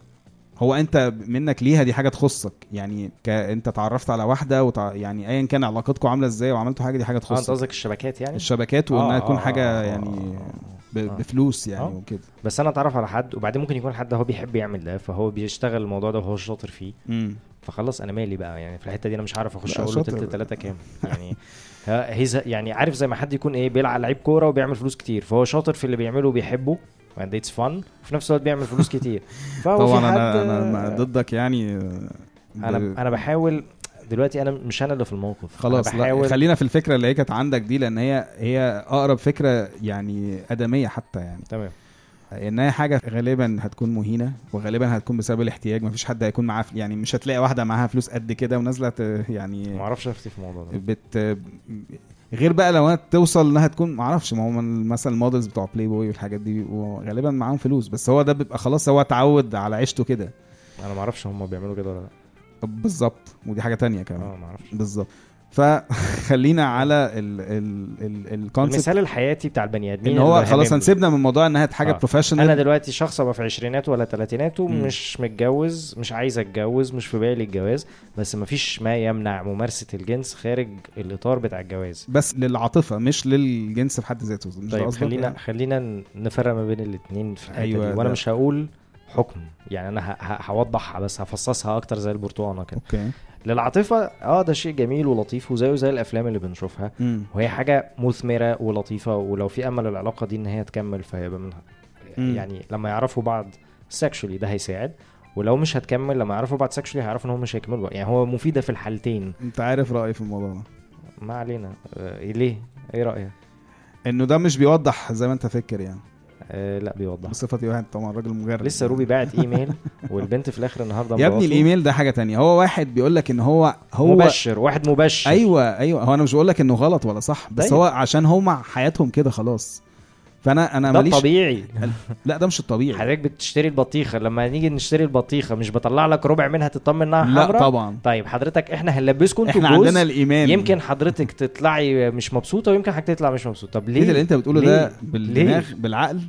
هو انت منك ليها دي حاجة تخصك يعني ك... انت اتعرفت على واحدة وتع... يعني ايا كان علاقتكم عاملة إزاي وعملتوا حاجة دي حاجة انت تخصك قصدك الشبكات يعني الشبكات آه، وانها آه، تكون آه، حاجة آه، يعني آه. ب... آه. بفلوس يعني آه. وكده بس أنا اتعرف على حد وبعدين ممكن يكون حد هو بيحب يعمل ده فهو بيشتغل الموضوع ده وهو شاطر فيه امم فخلاص أنا مالي بقى يعني في الحتة دي أنا مش عارف اخش أقول له. تلت تلاتة كام يعني هيز يعني عارف زي ما حد يكون إيه بيلعب لعيب كورة وبيعمل فلوس كتير فهو شاطر في اللي بيعمله وبيحبه and it's fun. وفي نفس الوقت بيعمل فلوس كتير. طبعا أنا أنا ضدك يعني آه، أنا أنا بحاول دلوقتي أنا مش أنا اللي في الموقف. خلاص لا خلينا في الفكرة اللي هي كانت عندك دي لأن هي هي أقرب فكرة يعني آدمية حتى يعني. تمام. إن هي حاجة غالبا هتكون مهينة وغالبا هتكون بسبب الاحتياج. مفيش حد هيكون معاه يعني مش هتلاقي واحدة معاها فلوس قد كده ونازلة يعني ما أعرفش أفتي في الموضوع ده. بت غير بقى لو انها توصل إنها تكون معرفش ما هو مثلا ال models بتوع بلاي بوي والحاجات دي بيبقوا غالبا معاهم فلوس بس هو ده بيبقى خلاص هو اتعود على عيشته كده. أنا ما أعرفش هم بيعملوا كده ولا لأ. بالظبط ودي حاجة تانية كمان. آه ما أعرفش بالظبط. فخلينا على ال ال ال ال concept المثال الحياتي بتاع البني آدمين إن هو خلاص. هنسيبنا من موضوع إنها حاجة آه. professional أنا دلوقتي شخص أبقى في عشريناته ولا تلاتيناته مم. مش متجوز مش عايز أتجوز مش في بالي الجواز بس مفيش ما يمنع ممارسة الجنس خارج الإطار بتاع الجواز بس للعاطفة مش للجنس في حد ذاته طيب خلينا يعني؟ خلينا نفرق ما بين الاثنين في الحته أيوة، دي وأنا ده. مش هقول حكم يعني أنا هوضحها بس هفصصها أكتر زي البرتقانة كده أوكي للعاطفة آه ده شيء جميل ولطيف وزيه زي الأفلام اللي بنشوفها. مم. وهي حاجة مثمرة ولطيفة ولو في أمل العلاقة دي إن هي تكمل فهيبقى منها. مم. يعني لما يعرفوا بعض سexually ده هيساعد ولو مش هتكمل لما يعرفوا بعض sexually هيعرفوا إن هم مش هيكملوا. يعني هو مفيدة في الحالتين. أنت عارف رأيي في الموضوع ده. ما علينا. آه إيه ليه؟ إيه رأيك؟ إنه ده مش بيوضح زي ما أنت فاكر يعني. آه لا بيوضح. بصفتي واحد طبعا راجل مجرد. لسه روبي باعت إيميل والبنت في الآخر النهارده يا ابني الإيميل ده حاجة تانية. هو واحد بيقول لك إن هو هو مبشر واحد مبشر. أيوه أيوه. هو أنا مش بقول لك إنه غلط ولا صح بس طيب. هو عشان هم حياتهم كده خلاص. فأنا أنا ده ماليش طبيعي لا ده مش الطبيعي. حضرتك بتشتري البطيخة. لما نيجي نشتري البطيخة مش بطلع لك ربع منها تطمن إنها لا حمرا طبعا. طيب حضرتك إحنا هنلبسكم أنتوا إحنا جوز عندنا الايمان يمكن حضرتك تطلعي مش مبسوطة ويمكن حضرتك تطلع مش مبسوط طب ليه؟ ليه اللي إنت بتقوله ليه؟ ده بالدماغ ليه؟ بالعقل؟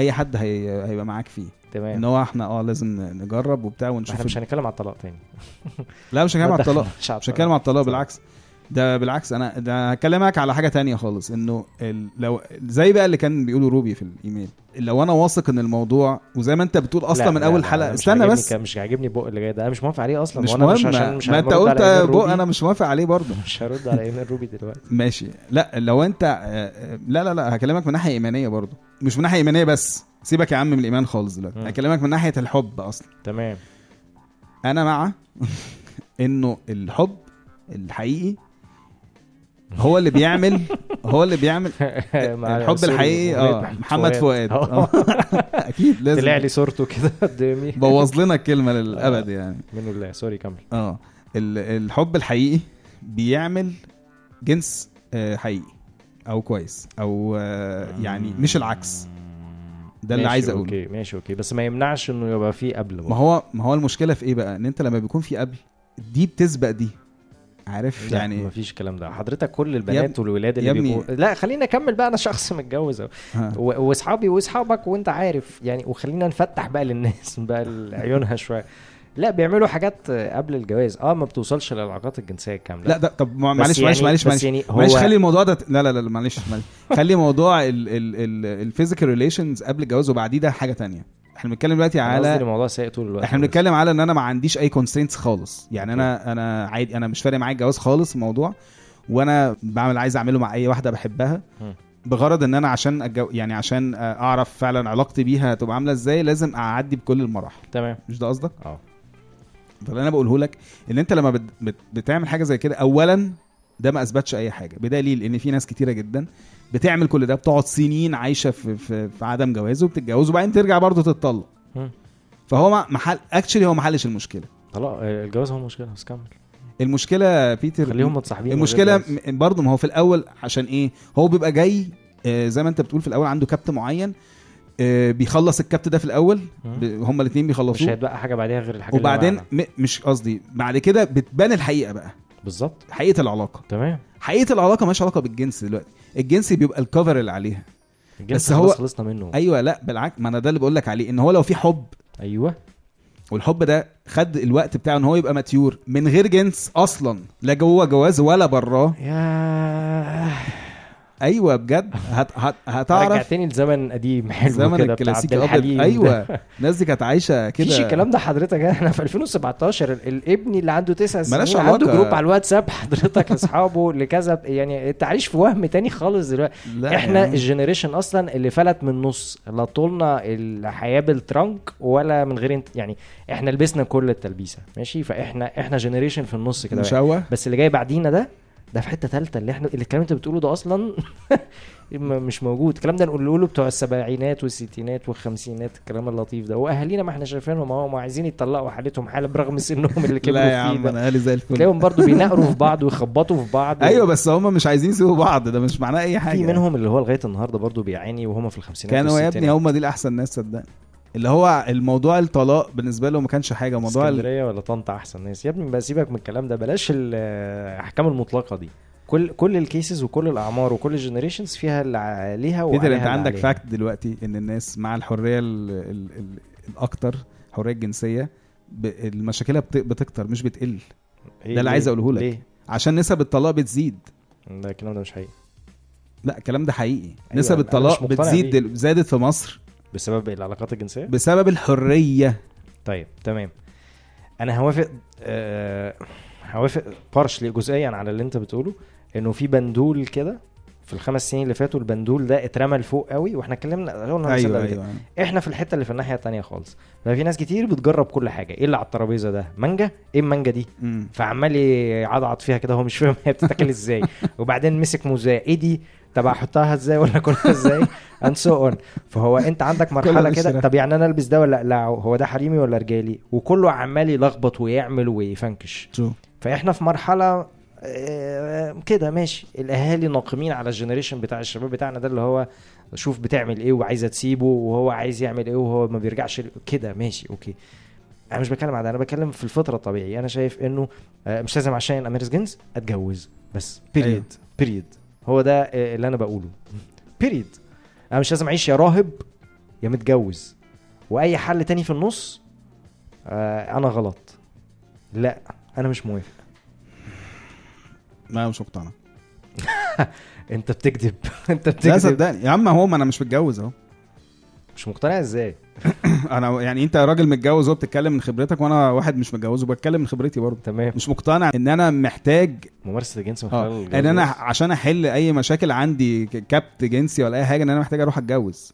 أي حد هي... هيبقى معاك فيه. إن تمام هو إحنا آه لازم نجرب وبتاع إحنا ونشوف مش هنتكلم على الطلاق تاني. لا مش هنتكلم على الطلاق. مش هتكلم على الطلاق. بالعكس. ده بالعكس أنا ده هكلمك على حاجة تانية خالص إنه ال... لو زي بقى اللي كان بيقوله روبي في الإيميل لو أنا واثق إن الموضوع وزي ما أنت بتقول أصلا لا، من لا، أول لا، حلقة استنى بس. مش عاجبني بق اللي جاي ده أنا مش موافق عليه أصلا مش مهم مش عشان مش ما أنت قلت بق. أنا مش موافق عليه برضه. مش هرد على إيميل روبي دلوقتي. ماشي. لا لو أنت لا لا لا هكلمك من ناحية إيمانية برضه. مش من ناحية إيمانية بس. سيبك يا عم من الإيمان خالص دلوقتي. هكلمك من ناحية الحب أصلا. تمام. أنا مع إنه الحب الحقيقي هو اللي بيعمل هو اللي بيعمل الحب الحقيقي آه محمد فؤاد. آه. آه. أكيد لازم. طلع لي صورته كده قدامي. بوظ لنا الكلمة للأبد يعني. منه الله. سوري كمل. آه. ال- الحب الحقيقي بيعمل جنس آه، حقيقي أو كويس أو آه، يعني مش العكس. ده اللي عايز أقوله. okay ماشي okay. بس ما يمنعش إنه يبقى فيه قبل ما هو ما هو المشكلة في إيه بقى؟ إن أنت لما بيكون في قبل دي بتسبق دي. عارف؟ يعني يعني ما فيش الكلام ده. حضرتك كل البنات والولاد اللي بيبقوا لا خلينا اكمل بقى أنا شخص متجوز وأصحابي وأصحابك وأنت عارف يعني وخلينا نفتح بقى للناس بقى عيونها شوية. لا بيعملوا حاجات قبل الجواز. آه ما بتوصلش للعلاقات الجنسية الكاملة. لا ده طب معلش معلش يعني- معلش معلش. يعني معلش خلي الموضوع ده لا لا لا معلش معلش. خلي موضوع ال physical relations قبل الجواز وبعديه ده حاجة تانية. إحنا بنتكلم دلوقتي على الموضوع سيء طول الوقت إحنا. بنتكلم على إن أنا ما عنديش أي constraints خالص. يعني أنا أنا عادي أنا مش فارق معايا الجواز خالص الموضوع وأنا بعمل عايز أعمله مع أي واحدة بحبها. بغرض إن أنا عشان أجو يعني عشان أعرف فعلا علاقتي بيها هتبقى عاملة إزاي لازم أعدي بكل المراحل. تمام. مش ده قصدك؟ آه. فاللي أنا بقوله لك إن أنت لما بت بت بتعمل حاجة زي كده اولا ده ما أثبتش أي حاجة بدليل إن في ناس كتيرة جدا بتعمل كل ده بتقعد سنين عايشة في في, في عدم جواز وبتتجوز وبعدين ترجع برضه تتطلق. فهو محل actually هو ما حلش المشكلة. طلاق آه، الجواز هو المشكلة بس كمل. المشكلة بيتر خليهم متصاحبين المشكلة برضه ما هو في الأول عشان إيه؟ هو بيبقى جاي آه، زي ما أنت بتقول في الأول عنده كبت معين آه، بيخلص الكبت ده في الأول هما الاثنين مش بيخلصوه هيتبقى حاجة بعديها غير الحاجة وبعدين. م- مش قصدي بعد كده بتبان الحقيقة بقى. بالظبط. حقيقة العلاقة. تمام. حقيقة العلاقة مالهاش علاقة بالجنس دلوقتي. الجنس بيبقى الكفر اللي عليها. الجنس بس هو- خلصنا منه. أيوه لا بالعكس ما أنا ده اللي بقول لك عليه إن هو لو في حب. أيوه. والحب ده خد الوقت بتاعه إن هو يبقى ماتيور من غير جنس أصلا لا جوه جواز ولا براه. أيوه بجد. هت هت هتعرف. رجعتني لزمن قديم حلو زمن الكلاسيكي الابيض أيوه. الناس دي كانت عايشة مفيش كده الكلام ده حضرتك. إحنا في 2017 ال- الابني اللي عنده تسع ملاش سنين عنده. جروب على الواتساب حضرتك لأصحابه لكذا. يعني أنت عايش في وهم تاني خالص دلوقتي. إحنا يعني. الجنريشن أصلا اللي فلت من النص. لا طولنا الحياة بالترنك ولا من غير انت يعني إحنا لبسنا كل التلبيسة. ماشي؟ فاحنا إحنا جنريشن في النص كده مشوه بس اللي جاي بعدينا ده ده في حتة ثالثه اللي إحنا اللي الكلام انت بتقوله ده أصلا مش موجود. الكلام ده نقوله له بتوع السبعينات والستينات والخمسينات الكلام اللطيف ده. وأهالينا ما إحنا شايفينهم أهو ما عايزين يطلقوا حالتهم حالة برغم سنهم اللي كبروا لا يا فيه عم أنا أهلي زي الفل. تلاقيهم برضو بينقروا في بعض ويخبطوا في بعض. أيوه بس هم مش عايزين يسيبوا بعض ده مش معناه أي حاجة. في منهم اللي هو لغاية النهارده برضو بيعاني وهم في الخمسينات كانوا يا ابني. هم دي الأحسن ناس صدقني. اللي هو الموضوع الطلاق بالنسبة له ما كانش حاجة موضوع. اسكندرية ولا طنطا أحسن ناس يا ابني بقى سيبك من الكلام ده بلاش الأحكام المطلقة دي كل كل ال cases وكل الأعمار وكل ال generations فيها اللي عليها وعليها انت عندك. fact دلوقتي إن الناس مع الحرية ال... ال... ال... الأكتر الحريه الجنسية. المشاكل بت... بتكتر مش بتقل إيه ده اللي؟ عايز أقوله لك. ليه؟ عشان نسب الطلاق بتزيد ده الكلام ده مش حقيقي لا الكلام ده حقيقي أيوة، نسب الطلاق بتزيد بيه. دل... زادت في مصر بسبب العلاقات الجنسية؟ بسبب الحرية. طيب تمام. أنا هوافق آه هوافق بارشلي جزئيا على اللي أنت بتقوله إنه في بندول كده في الخمس سنين اللي فاتوا البندول ده اترمى لفوق قوي وإحنا اتكلمنا قبل كده. أيوه إحنا في الحتة اللي في الناحية التانية خالص. ففي ناس كتير بتجرب كل حاجة إيه اللي على الترابيزة ده؟ مانجا؟ إيه المانجا دي؟ مم. فعمال يعضعض فيها كده هو مش فاهم هي بتتاكل إزاي. وبعدين مسك موزايه إيه دي؟ طب احطها إزاي ولا أكلها إزاي؟ and so on فهو أنت عندك مرحلة كده. طب يعني أنا ألبس ده ولا اقلعه هو ده حريمي ولا رجالي؟ وكله عمال يلخبط ويعمل ويفنكش. فإحنا في مرحلة آه، كده ماشي. الأهالي ناقمين على ال generation بتاع الشباب بتاعنا ده اللي هو شوف بتعمل إيه وعايزة تسيبه وهو عايز يعمل إيه وهو ما بيرجعش كده ماشي okay. أنا مش بتكلم على ده أنا بتكلم في الفطرة الطبيعي أنا شايف إنه آه، مش لازم عشان امارس جنس أتجوز بس بيريد بيريد هو ده آه، اللي أنا بقوله. بيريد أنا مش لازم أعيش يا راهب يا متجوز. وأي حل تاني في النص آه، أنا غلط. لا أنا مش موافق. ما مش مقتنع. أنت بتكذب. أنت لا بتكذب. صدقني. يا عم هو ما أنا مش متجوز أهو. مش مقتنع إزاي؟ أنا يعني أنت راجل متجوز وهو بتتكلم من خبرتك وأنا واحد مش متجوز وبتكلم من خبرتي برضه تمام مش مقتنع إن أنا محتاج ممارسة الجنس من آه خلال الجواز إن أنا. عشان أحل أي مشاكل عندي كبت جنسي ولا أي حاجة إن أنا محتاج أروح أتجوز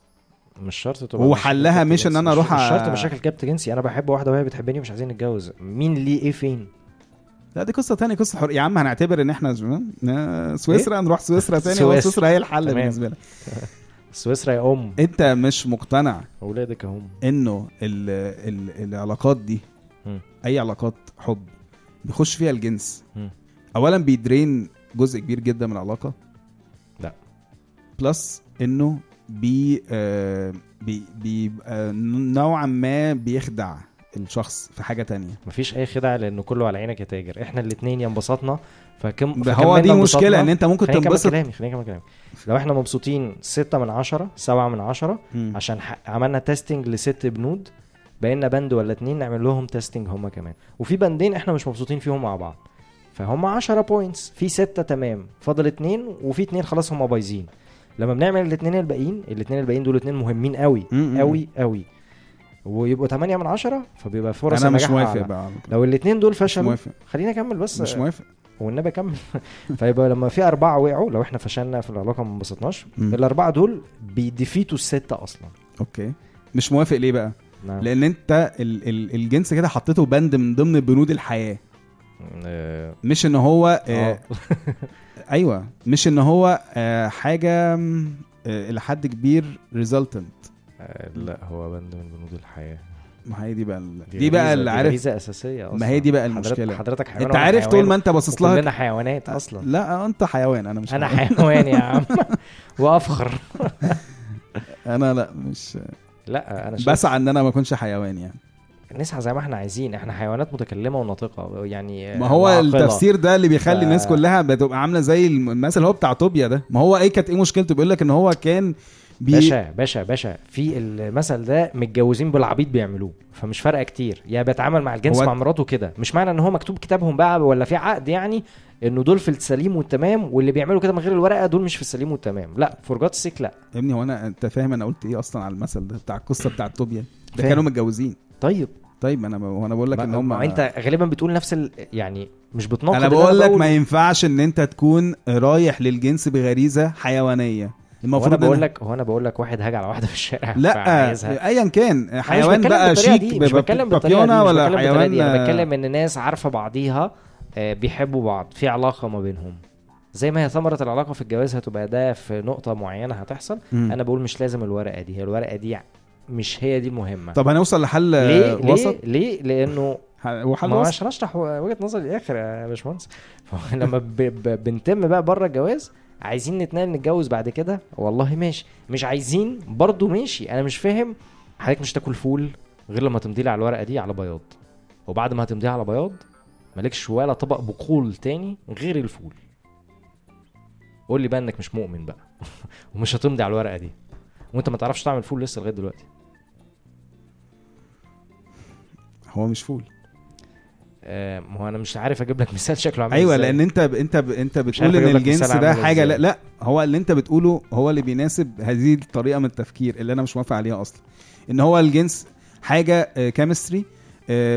مش شرط تبقى هو مشاكل حلها كبت مش إن جنسي. أنا أروح مش شرط مشاكل كبت جنسي أنا بحب واحدة وهي بتحبني ومش عايزين نتجوز مين ليه إيه فين لا دي قصة تانية قصة حر... يا عم هنعتبر إن إحنا سويسرا نروح سويسرا تاني سويسرا. هي الحل. بالنسبة لك سويسرا يا أم أنت مش مقتنع أولادك هم إنه ال... ال... العلاقات دي مم. أي علاقات حب بيخش فيها الجنس مم. اولا بيدرين جزء كبير جدا من العلاقة لا. بلس إنه بي آه بي بيبقى نوعا ما بيخدع الشخص في حاجة تانية مفيش أي خدعه لأنه كله على عينك يا تاجر إحنا الاثنين يا انبسطنا فكم هو دي مشكلة. إن أنت ممكن تنبسط كلامي خليني أكمل كلامي لو إحنا مبسوطين ستة من عشرة سبعة من عشرة مم. عشان ح... عملنا تيستنج لست بنود بقينا بند ولا اتنين نعمل لهم testing هما كمان وفي بندين إحنا مش مبسوطين فيهم مع بعض فهم 10 points في ستة تمام فاضل اتنين وفي اتنين خلاص هما بايظين لما بنعمل الاتنين الباقيين الاتنين الباقيين دول اتنين مهمين قوي. قوي قوي ويبقوا 8 من عشرة فبيبقى فرص أنا مش موافق. بقى. لو الاتنين دول مش فشلوا موافق خليني أكمل بس مش موافق والنبي اكمل فيبقى لما في أربعة وقعوا لو إحنا فشلنا في العلاقة ما انبسطناش. الأربعة دول بي defeat وا الستة أصلا. okay. مش موافق ليه بقى؟ نعم. لأن أنت ال ال الجنس كده حطيته بند من ضمن بنود الحياة. آه، مش إن هو آه آه. أيوه. مش إن هو آه حاجة آه إلى حد كبير resultant لا هو بند من بنود الحياة. ما هي دي بقى ال- دي, بقى اللي دي عارف غريزة أساسية أصلا ما هي دي بقى المشكلة. حضرتك حيوان أنت عارف طول ما أنت باصص لها كلنا حيوانات أصلا. لا أنت حيوان أنا مش أنا حيوان. يا عم. وأفخر. أنا لا مش لا أنا شايف بسعى إن أنا ما أكونش حيوان يعني. نسعى زي ما إحنا عايزين. إحنا حيوانات متكلمة وناطقة يعني ما هو وعاقلة. التفسير ده اللي بيخلي ف- الناس كلها بتبقى عاملة زي الم- المثل هو بتاع توبيا ده. ما هو إيه كانت إيه مشكلته؟ بيقول لك إن هو كان بي... باشا باشا باشا في المثل ده متجوزين بالعبيط بيعملوه فمش فارقة كتير. يا بيتعامل مع الجنس مع مراته كده. مش معنى إن هو مكتوب كتابهم بقى ولا في عقد يعني إنه دول في السليم والتمام واللي بيعملوا كده من غير الورقة دول مش في السليم والتمام. لا فور سيك لا. يا ابني هو أنا أنت فاهم أنا قلت إيه أصلا على المثل ده بتاع القصة بتاع توبيا ده. كانوا متجوزين. طيب. طيب أنا هو أنا بقول لك إن هم ما أنت غالبا بتقول نفس ال... يعني مش بتناقض أنا بقول لك. ما ينفعش إن أنت تكون رايح للجنس بغريزة حيوانية. المفروض أنا بقول لك هو أنا بقول لك واحد هاجي على واحدة في الشارع لا. ايا كان حيوان بقى شيك دي، مش بتكلم بالطريقة دي بابيونه مش ولا دي. أنا حيوان بتكلم إن ناس عارفة بعضيها آه، بيحبوا بعض في علاقة ما بينهم. زي ما هي ثمرة العلاقة في الجواز هتبقى ده في نقطة معينة هتحصل. مم. أنا بقول مش لازم الورقة دي هي الورقة دي مش هي دي المهمه طب هنوصل لحل ليه؟ وسط؟ ليه؟ ليه لأنه وحل ما عشان أشرح وجهة نظري الآخر يا باشمهندس. لما. بنتم بقى بره الجواز عايزين نتنقل نتجوز بعد كده؟ والله ماشي. مش عايزين برضو ماشي. أنا مش فاهم. حضرتك مش تاكل فول غير لما تمضي لي على الورقة دي على بياض. وبعد ما هتمضيها على بياض مالكش ولا طبق بقول تاني غير الفول. قول لي بقى إنك مش مؤمن بقى. ومش هتمضي على الورقة دي. وأنت ما تعرفش تعمل فول لسه لغاية دلوقتي. هو مش فول. ما هو أنا مش عارف أجيب لك مثال شكله عامل أيوه. لأن أنت ب... أنت ب... أنت بتقول إن الجنس ده حاجة لا. لا هو اللي أنت بتقوله هو اللي بيناسب هذه الطريقة من التفكير اللي أنا مش موافق عليها أصلا إن هو الجنس حاجة chemistry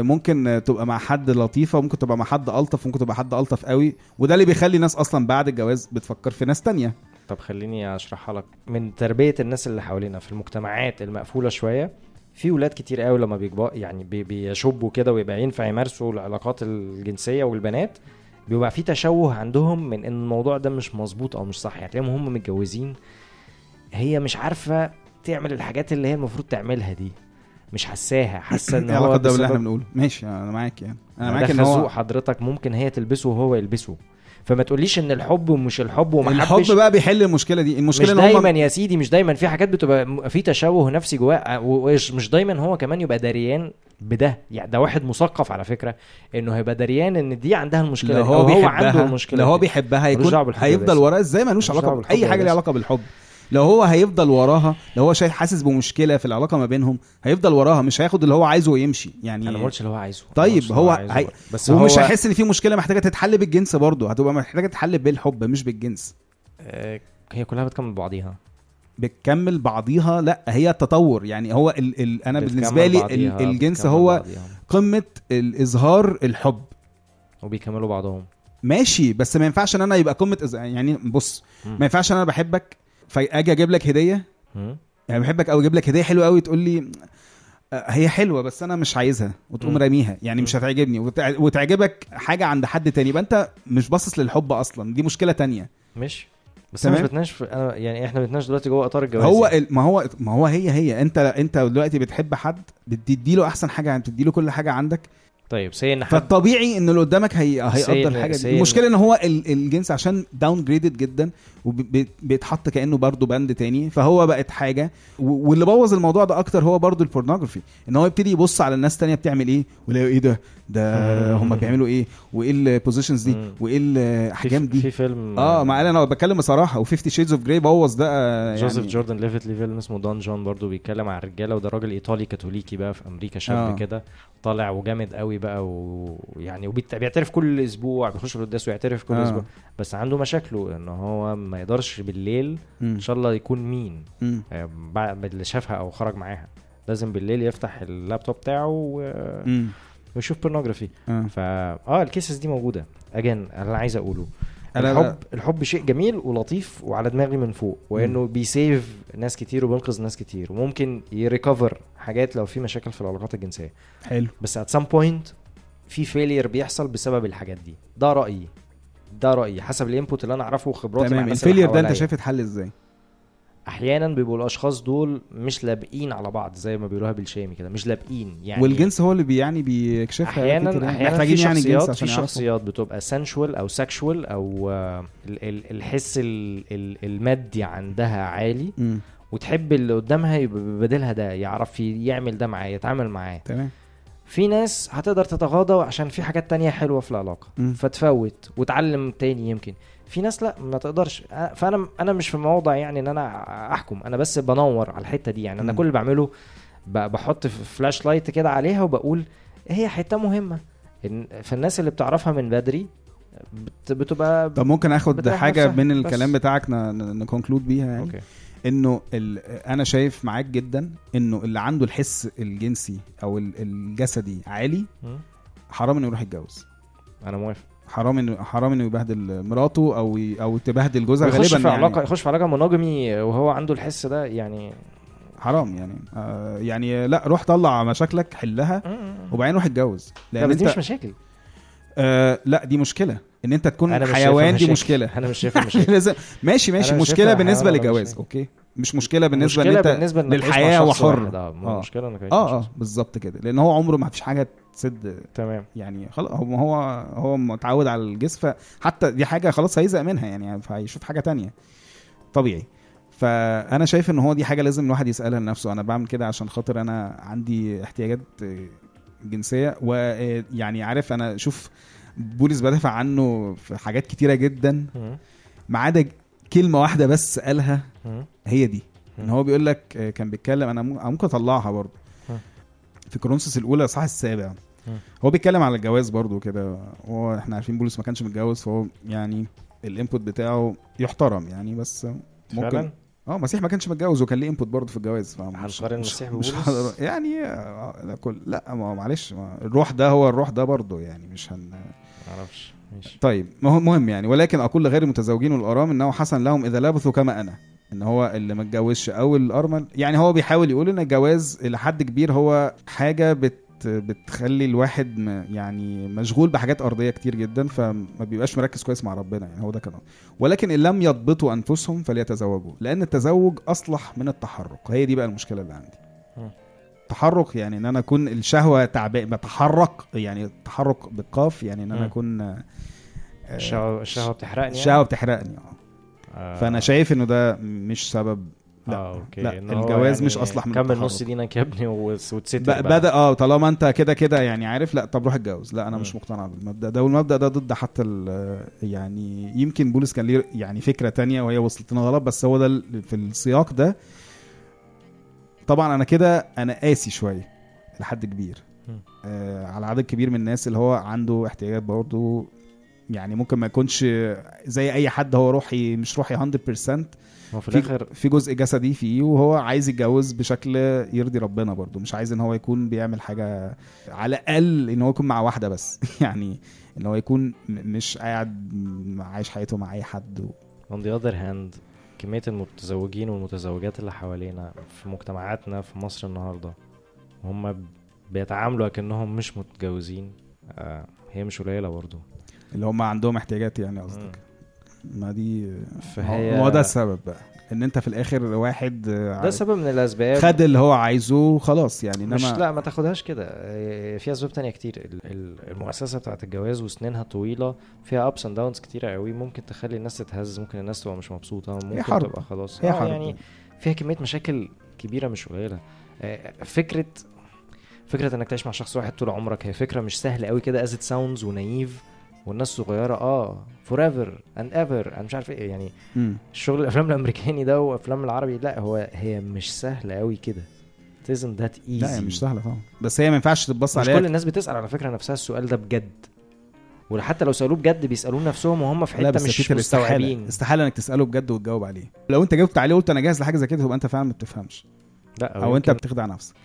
ممكن آه، تبقى مع حد لطيفة ممكن تبقى مع حد ألطف ممكن تبقى حد ألطف قوي وده اللي بيخلي ناس أصلا بعد الجواز بتفكر في ناس تانية طب خليني أشرحها لك من تربية الناس اللي حوالينا في المجتمعات المقفولة شوية في ولاد كتير قوي لما بيكبروا يعني بي- بيشبوا كده ويبقى ينفع يمارسوا العلاقات الجنسية والبنات بيبقى في تشوه عندهم من إن الموضوع ده مش مظبوط أو مش صح. يعني تلاقيهم هم متجوزين هي مش عارفة تعمل الحاجات اللي هي المفروض تعملها دي. مش حاساها حاسة إن إيه هو ده باللي إحنا بنقوله؟ ماشي أنا معاك يعني. أنا معاك إن هو حضرتك ممكن هي تلبسه وهو يلبسه. فما تقوليش إن الحب ومش الحب وما الحب بقى بيحل المشكلة دي مش المشكلة ان دايما يا سيدي مش دايما في حاجات بتبقى في تشوه نفسي جواه ومش مش دايما هو كمان يبقى دريان بده يعني ده واحد مثقف على فكرة إنه هيبقى دريان إن دي عندها المشكلة لو هو هو بيحبها عنده المشكلة لو هو. بيحبها هيكون هيفضل. وراه إزاي ملوش علاقة أي حاجة ليها. علاقة بالحب لو هو هيفضل وراها لو هو شايف حاسس بمشكلة في العلاقة ما بينهم هيفضل وراها مش هياخد اللي هو عايزه ويمشي. يعني أنا ما قلتش اللي هو عايزه. طيب، هو هي-. بس هو هيحس إن في مشكلة محتاجة تتحل بالجنس برضه هتبقى محتاجة تتحل بالحب مش بالجنس. آه، هي كلها بتكمل بعضيها. بتكمل بعضيها؟ لا هي التطور. يعني هو ال ال أنا بالنسبة لي ال الجنس هو بعضيها. قمة الإظهار الحب. وبيكملوا بعضهم. ماشي بس ما ينفعش إن أنا يبقى قمة يعني بص. ما ينفعش إن أنا بحبك فأجي أجيب لك هدية. يعني بحبك أو أجيب لك هدية حلوة قوي تقول لي آه، هي حلوة بس أنا مش عايزها وتقوم. راميها يعني مش. هتعجبني وتع- وتعجبك حاجة عند حد تاني يبقى أنت مش باصص للحب أصلا دي مشكلة تانية مش بس أنا مش. بتناقش أنا يعني إحنا بنتناقش دلوقتي جوه إطار الجواز هو. ال- ما هو ما هو هي هي أنت أنت دلوقتي بتحب حد بتدي له أحسن حاجة يعني بتدي له كل حاجة عندك طيب say إن حد فالطبيعي إن اللي قدامك هي هيقدر الحاجة دي. المشكلة إن هو ال- الجنس عشان downgraded جدا وبيتحط كأنه برضه بند تاني فهو بقت حاجة. واللي بوظ الموضوع ده أكتر هو برضه ال pornography إن هو يبتدي يبص على الناس تانية بتعمل إيه ويلاقي إيه ده؟ ده هم بيعملوا إيه وإيه ال positions دي. وإيه الاحجام في, في دي فيلم آه ما أنا بتكلم بصراحة و50 Shades of Grey بوظ ده آه، جوزيف يعني جوردن ليفيت ليه فيلم اسمه دون جون برضو بيتكلم عن الرجاله وده راجل إيطالي كاثوليكي بقى في أمريكا شاب آه. كده طالع وجامد قوي بقى ويعني وبيعترف كل أسبوع بيخش القداس ويعترف كل آه. أسبوع بس عنده مشاكله إن هو ما يقدرش بالليل. إن شاء الله يكون مين. آه، بعد اللي شافها أو خرج معاها لازم بالليل يفتح اللابتوب بتاعه و-. ويشوف pornography آه. فا آه ال cases دي موجودة. again أنا عايز أقوله. أنا- الحب الحب شيء جميل ولطيف وعلى دماغي من فوق وإنه بي save ناس كتير وبينقذ ناس كتير وممكن ي recover حاجات لو في مشاكل في العلاقات الجنسية. حلو. بس at some point في failure بيحصل بسبب الحاجات دي. ده رأيي. ده رأيي. حسب ال input اللي أنا أعرفه وخبراتي تمام. ال failure ده أنت. شايف اتحل إزاي؟ أحيانا بيبقوا الأشخاص دول مش لابقين على بعض زي ما بيقولوها بالشامي كده مش لابقين يعني والجنس هو اللي بي يعني بيكشفها أحيانا. أحيانا في يعني شخصيات في. شخصيات بتبقى sensual أو sexual أو آه، ال- ال- الحس ال- ال- المادي عندها عالي مم. وتحب اللي قدامها يبقى ببادلها ده يعرف يعمل ده معاه يتعامل معاه تمام في ناس هتقدر تتغاضى عشان في حاجات تانية حلوة في العلاقة مم. فتفوت وتعلم تاني يمكن في ناس لا ما تقدرش. فأنا أنا مش في موضع يعني إن أنا أحكم. أنا بس بنور على الحتة دي. يعني أنا مم. كل اللي بعمله بحط flashlight كده عليها وبقول هي حتة مهمة. فالناس اللي بتعرفها من بدري بت- بتبقى طب ممكن آخد حاجة من بس. الكلام بتاعك ن conclude بيها يعني؟ okay. إنه ال... أنا شايف معاك جدا إنه اللي عنده الحس الجنسي أو ال- الجسدي عالي. حرام إنه يروح يتجوز. أنا موافق. حرام انه حرام إنه يبهدل مراته أو ي... أو تبهدل جوزها يخش غالبا في يعني. علاقه يخش في علاقة monogamy وهو عنده الحس ده يعني حرام يعني. آه يعني لا روح طلع مشاكلك حلها وبعدين روح اتجوز. لا لأن دي انت مش مشاكل. آه لا دي مشكلة. إن أنت تكون حيوان دي. مشكلة. أنا مش شايفها مشاكل. لازم ماشي ماشي مشكلة بالنسبة للجواز. أوكي. مش مشكلة بالنسبة إن مشكلة أنت بالنسبة إنك تعيش مع للحياة وحر. آه آه. مشكلة إنك آه آه. بالظبط كده لأن هو عمره ما فيش حاجة تسد تمام يعني خلاص هو هو هو متعود على الجسم فحتى دي حاجة خلاص هيزهق منها يعني فهيشوف حاجة تانية طبيعي فأنا شايف إن هو دي حاجة لازم الواحد يسألها لنفسه أنا بعمل كده عشان خاطر أنا عندي احتياجات آه، جنسيه ويعني عارف أنا شوف بولس بدافع عنه في حاجات كتيرة جدا. ما عدا كلمة واحدة بس قالها. هي دي إن. هو بيقول لك آه، كان بيتكلم أنا مم- ممكن أطلعها برضه. في كورنثوس الأولى صح السابع. هو بيتكلم على الجواز برضه كده هو إحنا عارفين بولس ما كانش متجوز فهو يعني ال input بتاعه يحترم يعني بس ممكن فعلا آه المسيح ما كانش متجوز وكان ليه input برضه في الجواز هنقارن مش- المسيح مش ببولس؟ هقدر- يعني آه، لا كل لا معلش الروح ده هو الروح ده برضه يعني مش هن معرفش ماشي. طيب ما هو مهم يعني ولكن أقول لغير المتزوجين والأرام إنه حسن لهم إذا لبثوا كما أنا. إن هو اللي ما اتجوزش أو الارمل يعني هو بيحاول يقول إن الجواز إلى حد كبير هو حاجة بت بتخلي الواحد م- يعني مشغول بحاجات أرضية كتير جدا فما بيبقاش مركز كويس مع ربنا يعني هو ده كان ولكن إن لم يضبطوا أنفسهم فليتزوجوا لأن التزوج أصلح من التحرك. هي دي بقى المشكلة اللي عندي. تحرك يعني إن أنا أكون الشهوة تعبان بتحرك يعني تحرك بالقاف يعني إن أنا. أكون آه، الشهوه الشهوة بتحرقني الشهوة بتحرقني آه آه. فأنا شايف إنه ده مش سبب لأ آه أوكي لأ الجواز مش أصلح من كمل. نص دينك يا ابني وتستر. بدأ آه طالما أنت كده كده يعني عارف لأ طب روح اتجوز لأ أنا مم. مش مقتنع بالمبدأ ده والمبدأ ده ضد حتى يعني يمكن بولس كان ليه يعني فكرة تانية وهي وصلت لنا غلط بس هو ده في السياق ده طبعا أنا كده أنا قاسي شوية لحد كبير. آه على عدد كبير من الناس اللي هو عنده احتياجات برضه يعني ممكن ما يكونش زي أي حد هو روحي مش روحي 100% هو في الآخر في جزء جسدي فيه وهو عايز يتجوز بشكل يرضي ربنا برضو. مش عايز إن هو يكون بيعمل حاجة على الأقل إن هو يكون مع واحدة بس. يعني إن هو يكون مش قاعد عايش حياته مع أي حد. و... on the other hand كمية المتزوجين والمتزوجات اللي حوالينا في مجتمعاتنا في مصر النهاردة هم بيتعاملوا كأنهم مش متجوزين. آه هي مش قليلة برضو. اللي هم عندهم احتياجات يعني قصدك. ما دي فهي ما هو ده السبب بقى. إن أنت في الآخر واحد آه، ده سبب من الأسباب. خد اللي هو عايزه وخلاص يعني إنما مش لا ما تاخدهاش كده. آه، في أسباب تانية كتير. ال- ال- المؤسسة بتاعت الجواز وسنينها طويلة فيها ups and downs كتيره قوي. ممكن تخلي الناس تتهز ممكن الناس تبقى مش مبسوطة ممكن حرب. تبقى خلاص. هي آه، حرب. يعني فيها كمية مشاكل كبيرة مش قليلة. فكرة فكرة إنك تعيش مع شخص واحد طول عمرك هي فكرة مش سهلة قوي كده as it sounds ونايف. والناس صغيرة آه forever and ever أنا مش عارف إيه يعني مم. الشغل الأفلام الأمريكاني ده وأفلام العربي لا هو هي مش سهلة قوي كده. Isn't that easy لا هي مش سهلة طبعا. بس هي ما ينفعش تتبص مش عليها كل الناس بتسأل على فكرة نفسها السؤال ده بجد. وحتى لو سألوه بجد بيسألوه نفسهم وهم في حتة مش مش استحالة. مستوعبين. استحالة إنك تساله بجد وتجاوب عليه. لو أنت جاوبت عليه وقلت أنا جاهز لحاجة زي كده تبقى أنت فعلا ما بتفهمش لا أو أنت يمكن- بتخدع نفسك.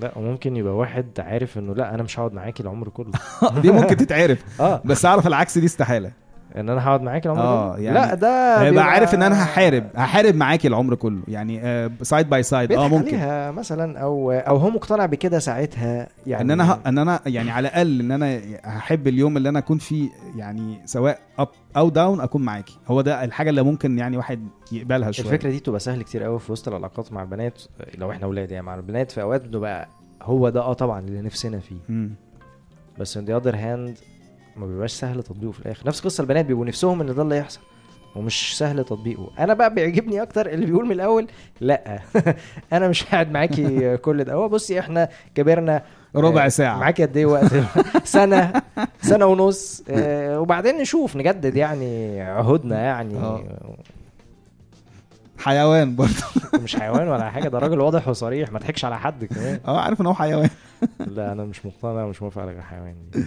لا وممكن يبقى واحد عارف إنه لا أنا مش هقعد معاكي العمر كله. دي ممكن تتعرف. آه. بس أعرف العكس دي استحالة. إن أنا هقعد معاكي العمر آه، كله يعني لا ده هيبقى عارف إن أنا هحارب هحارب معاكي العمر كله. يعني side by side آه بيضحك ممكن. عليها مثلا أو أو هو مقتنع بكده ساعتها يعني ان أنا ه... إن أنا يعني على الأقل إن أنا هحب اليوم اللي أنا أكون فيه يعني سواء up أو down أكون معاكي. هو ده الحاجة اللي ممكن يعني واحد يقبلها شوية. الفكرة دي تبقى سهل كتير قوي في وسط العلاقات مع البنات لو إحنا أولاد يعني مع البنات في أوقات بتبقى هو ده آه طبعا اللي نفسنا فيه. مم. بس on the other hand ما بيبقاش سهل تطبيقه في الآخر. نفس قصة البنات بيبقوا نفسهم إن ده اللي يحصل ومش سهل تطبيقه. أنا بقى بيعجبني أكتر اللي بيقول من الأول لأ أنا مش قاعد معاكي كل ده. هو بصي إحنا كبرنا ربع آه، ساعة. معاك قد إيه وقت؟ سنة سنة ونص آه، وبعدين نشوف نجدد يعني عهودنا يعني. آه. حيوان برضه. مش حيوان ولا حاجة ده راجل واضح وصريح ما تضحكش على حد كمان. آه عارف إن هو حيوان. لا أنا مش مقتنع ومش موافق على الحيوان دي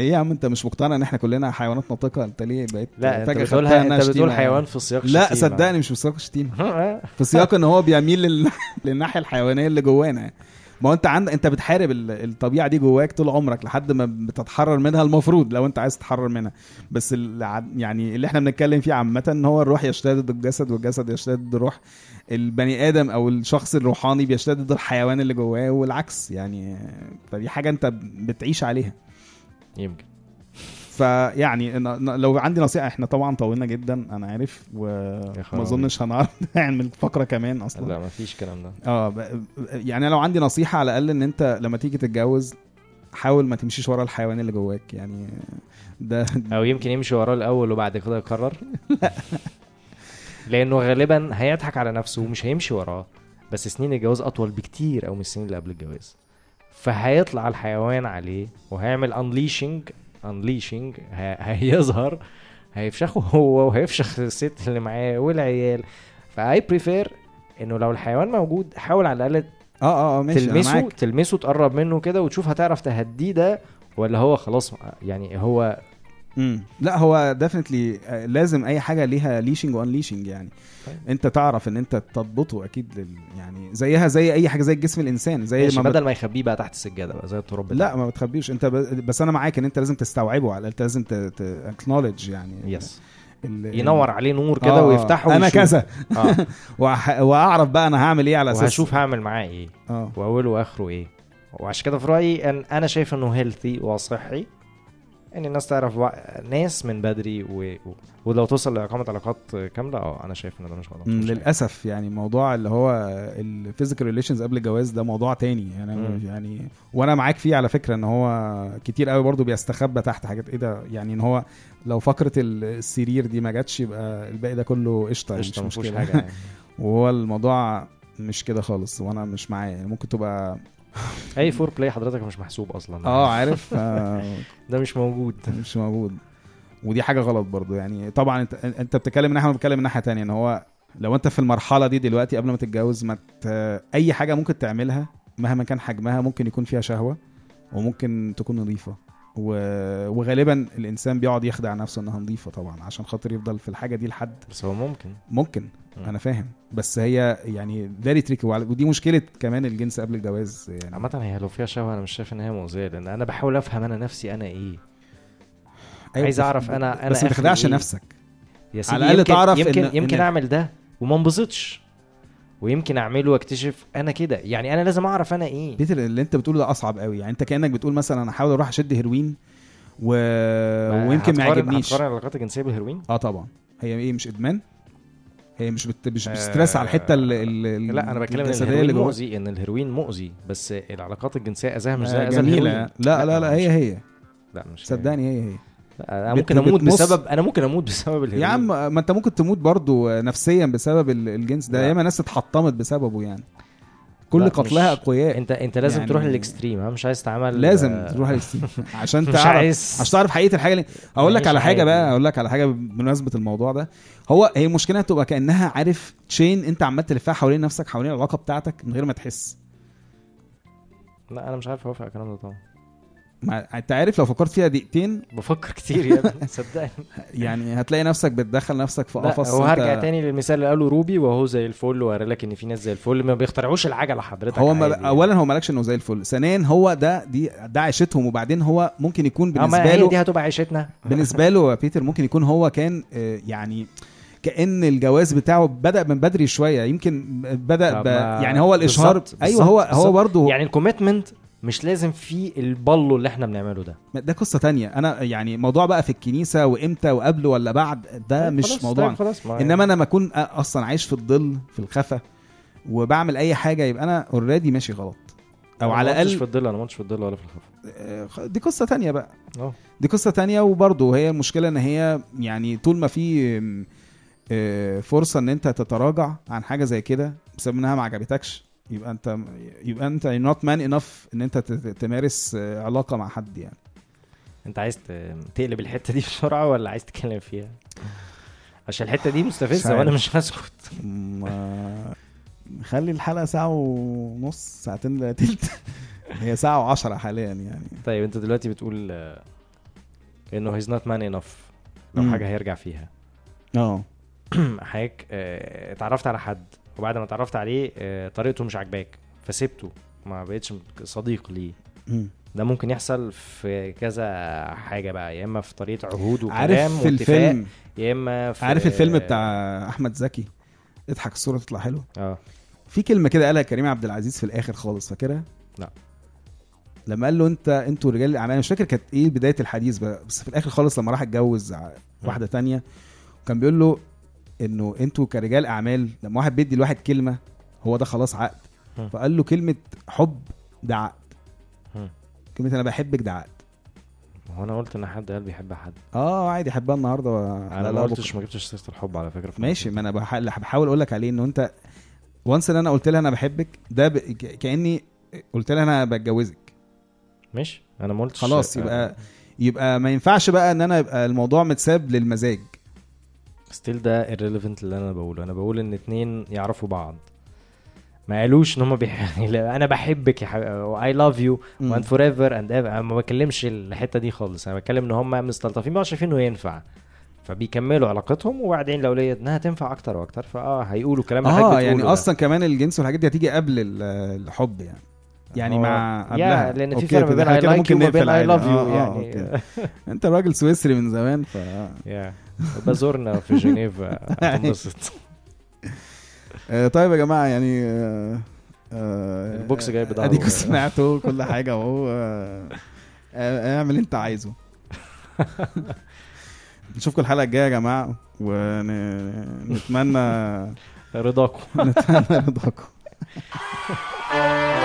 إيه يا عم أنت مش مقتنع إن إحنا كلنا حيوانات ناطقه أنت ليه بقيت لا أنت إنها أنت بتقول حيوان. في سياق لا. صدقني مش في سياق الشتيمة. آه. في سياق إن هو بيميل لل... للناحية الحيوانية اللي جوانا. ما هو أنت عند أنت بتحارب ال- الطبيعة دي جواك طول عمرك لحد ما بتتحرر منها المفروض لو أنت عايز تتحرر منها. بس الع... يعني اللي إحنا بنتكلم فيه عامة إن هو الروح ضد الجسد والجسد ضد الروح. البني آدم أو الشخص الروحاني بيجتهد ضد الحيوان اللي جواه والعكس يعني. فدي حاجة أنت بتعيش عليها. يمكن. فيعني لو عندي نصيحة إحنا طبعا طولنا جدا أنا عارف وما. أظنش هنعرف نعمل فقرة كمان أصلا. لا ما فيش الكلام ده. آه يعني لو عندي نصيحة على الأقل إن أنت لما تيجي تتجوز حاول ما تمشيش ورا الحيوان اللي جواك يعني ده أو يمكن يمشي وراه الأول وبعد كده يقرر. لأنه غالبا هيضحك على نفسه ومش هيمشي وراه. بس سنين الجواز أطول بكتير أو من السنين اللي قبل الجواز. فهيطلع الحيوان عليه وهيعمل unleashing unleashing هيظهر هيفشخه هو وهيفشخ الست اللي معاه والعيال ف I prefer إنه لو الحيوان موجود حاول على الأقل آه آه آه ماشي تلمسه معاك. تلمسه تقرب منه كده وتشوف هتعرف تهديه ده ولا هو خلاص يعني هو لا هو definitely لازم أي حاجة ليها leashing و unleashing يعني. طيب. أنت تعرف إن أنت تضبطه أكيد لل يعني زيها زي أي حاجة زي الجسم الإنسان زي ما بت... بدل ما يخبيه بقى تحت السجادة بقى زي التراب لا ما بتخبيش أنت ب... بس أنا معاك إن أنت لازم تستوعبه على أنت لازم ت... ت... يعني yes ال... ينور عليه نور كده آه، ويفتحه أنا. كذا. آه. وأح... وأعرف بقى أنا هعمل إيه على أساس. وهشوف هعمل معاه إيه آه. وأوله وآخره إيه. وعشان كده في رأيي إن أنا شايف إنه healthy وصحي. ان الناس تعرف بقى ناس من بدري و... و... ولو توصل لإقامة علاقات كاملة آه أنا شايف إن ده مش غلط. للأسف يعني موضوع اللي هو ال physical relations قبل الجواز ده موضوع تاني يعني مم. يعني وأنا معاك فيه على فكرة إن هو كتير قوي برضو بيستخبى تحت حاجات إيه ده يعني إن هو لو فقرة السرير دي ما جاتش يبقى الباقي ده كله قشطة يعني مش مشكلة حاجة يعني. وهو الموضوع مش كده خالص وأنا مش معاه يعني ممكن تبقى أي foreplay حضرتك مش محسوب أصلا. آه عارف. ده مش موجود. مش موجود. ودي حاجة غلط برضو يعني. طبعا أنت أنت بتتكلم من ناحيه بتكلم من ناحية تانية إن هو لو أنت في المرحلة دي دلوقتي قبل ما تتجوز ما ت... أي حاجة ممكن تعملها مهما كان حجمها ممكن يكون فيها شهوة وممكن تكون نظيفة. و... وغالبا الإنسان بيقعد يخدع نفسه إنها نظيفة طبعا عشان خاطر يفضل في الحاجة دي لحد. بس هو ممكن. ممكن. مم. أنا فاهم. بس هي يعني فيري تريكي ودي مشكلة كمان الجنس قبل الجواز يعني. عامة هي لو فيها شهوة أنا مش شايف إن هي مؤذية لأن أنا بحاول أفهم أنا نفسي أنا إيه. أيوة عايز أعرف أنا أنا بس ما تخدعش إيه؟ نفسك. يا سيدي على يمكن تعرف يمكن إن- يمكن إن- أعمل ده وما انبسطش. ويمكن أعمله وأكتشف أنا كده. يعني أنا لازم أعرف أنا إيه. better اللي أنت بتقوله ده أصعب قوي. يعني أنت كأنك بتقول مثلا أنا هحاول أروح أشد هيروين و... ويمكن ما يعجبنيش. هتقارن العلاقات الجنسية بالهيروين؟ آه طبعا. هي إيه مش إدمان؟ هي مش بت... مش آه، ب stress على الحتة ال... ال... لا أنا بتكلم إن الهيروين. مؤذي إن الهيروين مؤذي بس العلاقات الجنسية اذاها مش زي آه، اذى الهيروين لا لا لا مش- هي هي. لا مش صدقني هي هي. لا أنا بت- ممكن أموت بتمص- بسبب أنا ممكن أموت بسبب الهيروين. يا عم ما أنت ممكن تموت برضو نفسيا بسبب ال- الجنس ده. لا. ياما ناس اتحطمت بسببه يعني. كل قتلها أقوياء. انت أنت لازم يعني- تروح لل extreme مش عايز تعمل لازم آه، تروح لل sin عشان مش تعرف عايز عشان تعرف حقيقة الحاجة اللي أقول لك على حاجة بقى. أقول لك على حاجة بمناسبة الموضوع ده. هو هي المشكلة تبقى كأنها عارف chain أنت عمال تلفها حوالين نفسك حوالين العلاقة بتاعتك من غير ما تحس. لا أنا مش عارف أوافق على الكلام ده طبعا. ما انت عارف لو فكرت فيها دقيقتين بفكر كتير يا ابني صدقني. يعني هتلاقي نفسك بتدخل نفسك في قفص هو انت- هرجع تاني للمثال اللي قاله روبي وهو زي الفل وقال لك إن في ناس زي الفل. ما بيخترعوش العجلة حضرتك هو ما عادي يعني. اولا هو مالكش إنه زي الفل. ثانيا هو ده دي ده عيشتهم وبعدين هو ممكن يكون آه، بالنسبة ما هي له دي هتبقى عيشتنا. بالنسبة له بيتر ممكن يكون هو كان آه، يعني كأن الجواز بتاعه بدأ من بدري شوية. يمكن بدأ ب... يعني هو الاشهار بالظبط، أيوه هو هو. برضه يعني ال commitment مش لازم فيه البلو اللي إحنا بنعمله ده. ده قصة تانية. أنا يعني موضوع بقى في الكنيسة وإمتى وقبل ولا بعد ده طيب مش خلاص، موضوع طيب خلاص ما إنما أنا ما أكون أصلا عايش في الظل في الخفا وبعمل أي حاجة يبقى أنا already ماشي غلط. أو على ما قلتش في الاقل الظل أنا ما قلتش في الظل ولا في الخفا آه، دي قصة تانية بقى. أه. دي قصة تانية وبرضه هي المشكلة إن هي يعني طول ما في آه، فرصة إن أنت تتراجع عن حاجة زي كده بسبب إنها ما عجبتكش يبقى انت يبقى انت not man enough ان انت تمارس آه، علاقة مع حد يعني. انت عايز تقلب الحتة دي بسرعة ولا عايز تتكلم فيها؟ عشان الحتة دي مستفزة. وأنا مش هسكت ما خلي الحلقة ساعة ونص ساعتين الا تلت. هي ساعة وعشرة حاليا يعني. طيب انت دلوقتي بتقول آه، إنه he's not man enough لو. حاجة هيرجع فيها. آه. حضرتك آه، اتعرفت على حد. وبعد ما اتعرفت عليه آه، طريقته مش عاجباك فسبته ما بقتش صديق ليه. ده ممكن يحصل في كذا حاجة بقى يا إما في طريقة عهود وكلام عارف في الفيلم يا إما في عارف الفيلم بتاع أحمد زكي؟ اضحك الصورة تطلع حلوة. آه. في كلمة كده قالها كريم عبد العزيز في الآخر خالص فاكرها؟ لا. لما قال له انت أنتوا رجال الأعمال مش فاكر كانت إيه بداية الحديث بقى بس في الآخر خالص لما راح اتجوز واحدة تانية وكان بيقول له انه أنتوا كرجال اعمال لما واحد بيدي لواحد كلمة هو ده خلاص عقد. فقال له كلمة حب ده عقد. كلمة أنا بحبك ده عقد هو أنا قلت إن حد قال بيحب حد آه عادي احبها النهارده و... أنا ما قلتش. ما جبتش سيرة الحب على فكرة ماشي. ما أنا بحاول أقول لك عليه إنه أنت once إن أنا قلت لها أنا بحبك ده ب... ك- كأني قلت لها أنا بتجوزك ماشي أنا ما قلتش خلاص يبقى يبقى ما ينفعش بقى إن أنا يبقى الموضوع متساب للمزاج still ده irrelevant اللي أنا بقوله. أنا بقول إن اتنين يعرفوا بعض. ما قالوش إن هم بيح... أنا بحبك يا حبيبي I love you. و and forever and أنا ما بكلمش الحتة دي خالص. أنا بتكلم إن هم مستلطفين بقى شايفين إنه ينفع. فبيكملوا علاقتهم وبعدين لو لقيت إنها تنفع أكتر وأكتر فآه هيقولوا كلام آه يعني بتقوله ده. أصلا كمان الجنس والحاجات دي هتيجي قبل ال- الحب يعني. يعني مع يا قبلها. لأن في فرق بين I like you و I. love you يعني. أنت راجل سويسري من زمان ف يا بزورنا في جنيف هتنبسط آه، طيب يا جماعة يعني آه، آه، البوكس جاي بضهره. اديكوا سمعتوا كل حاجة أهو. اعمل انت عايزه. نشوفكم الحلقة الجاية يا جماعة ونتمنى رضاكم. نتمنى رضاكم.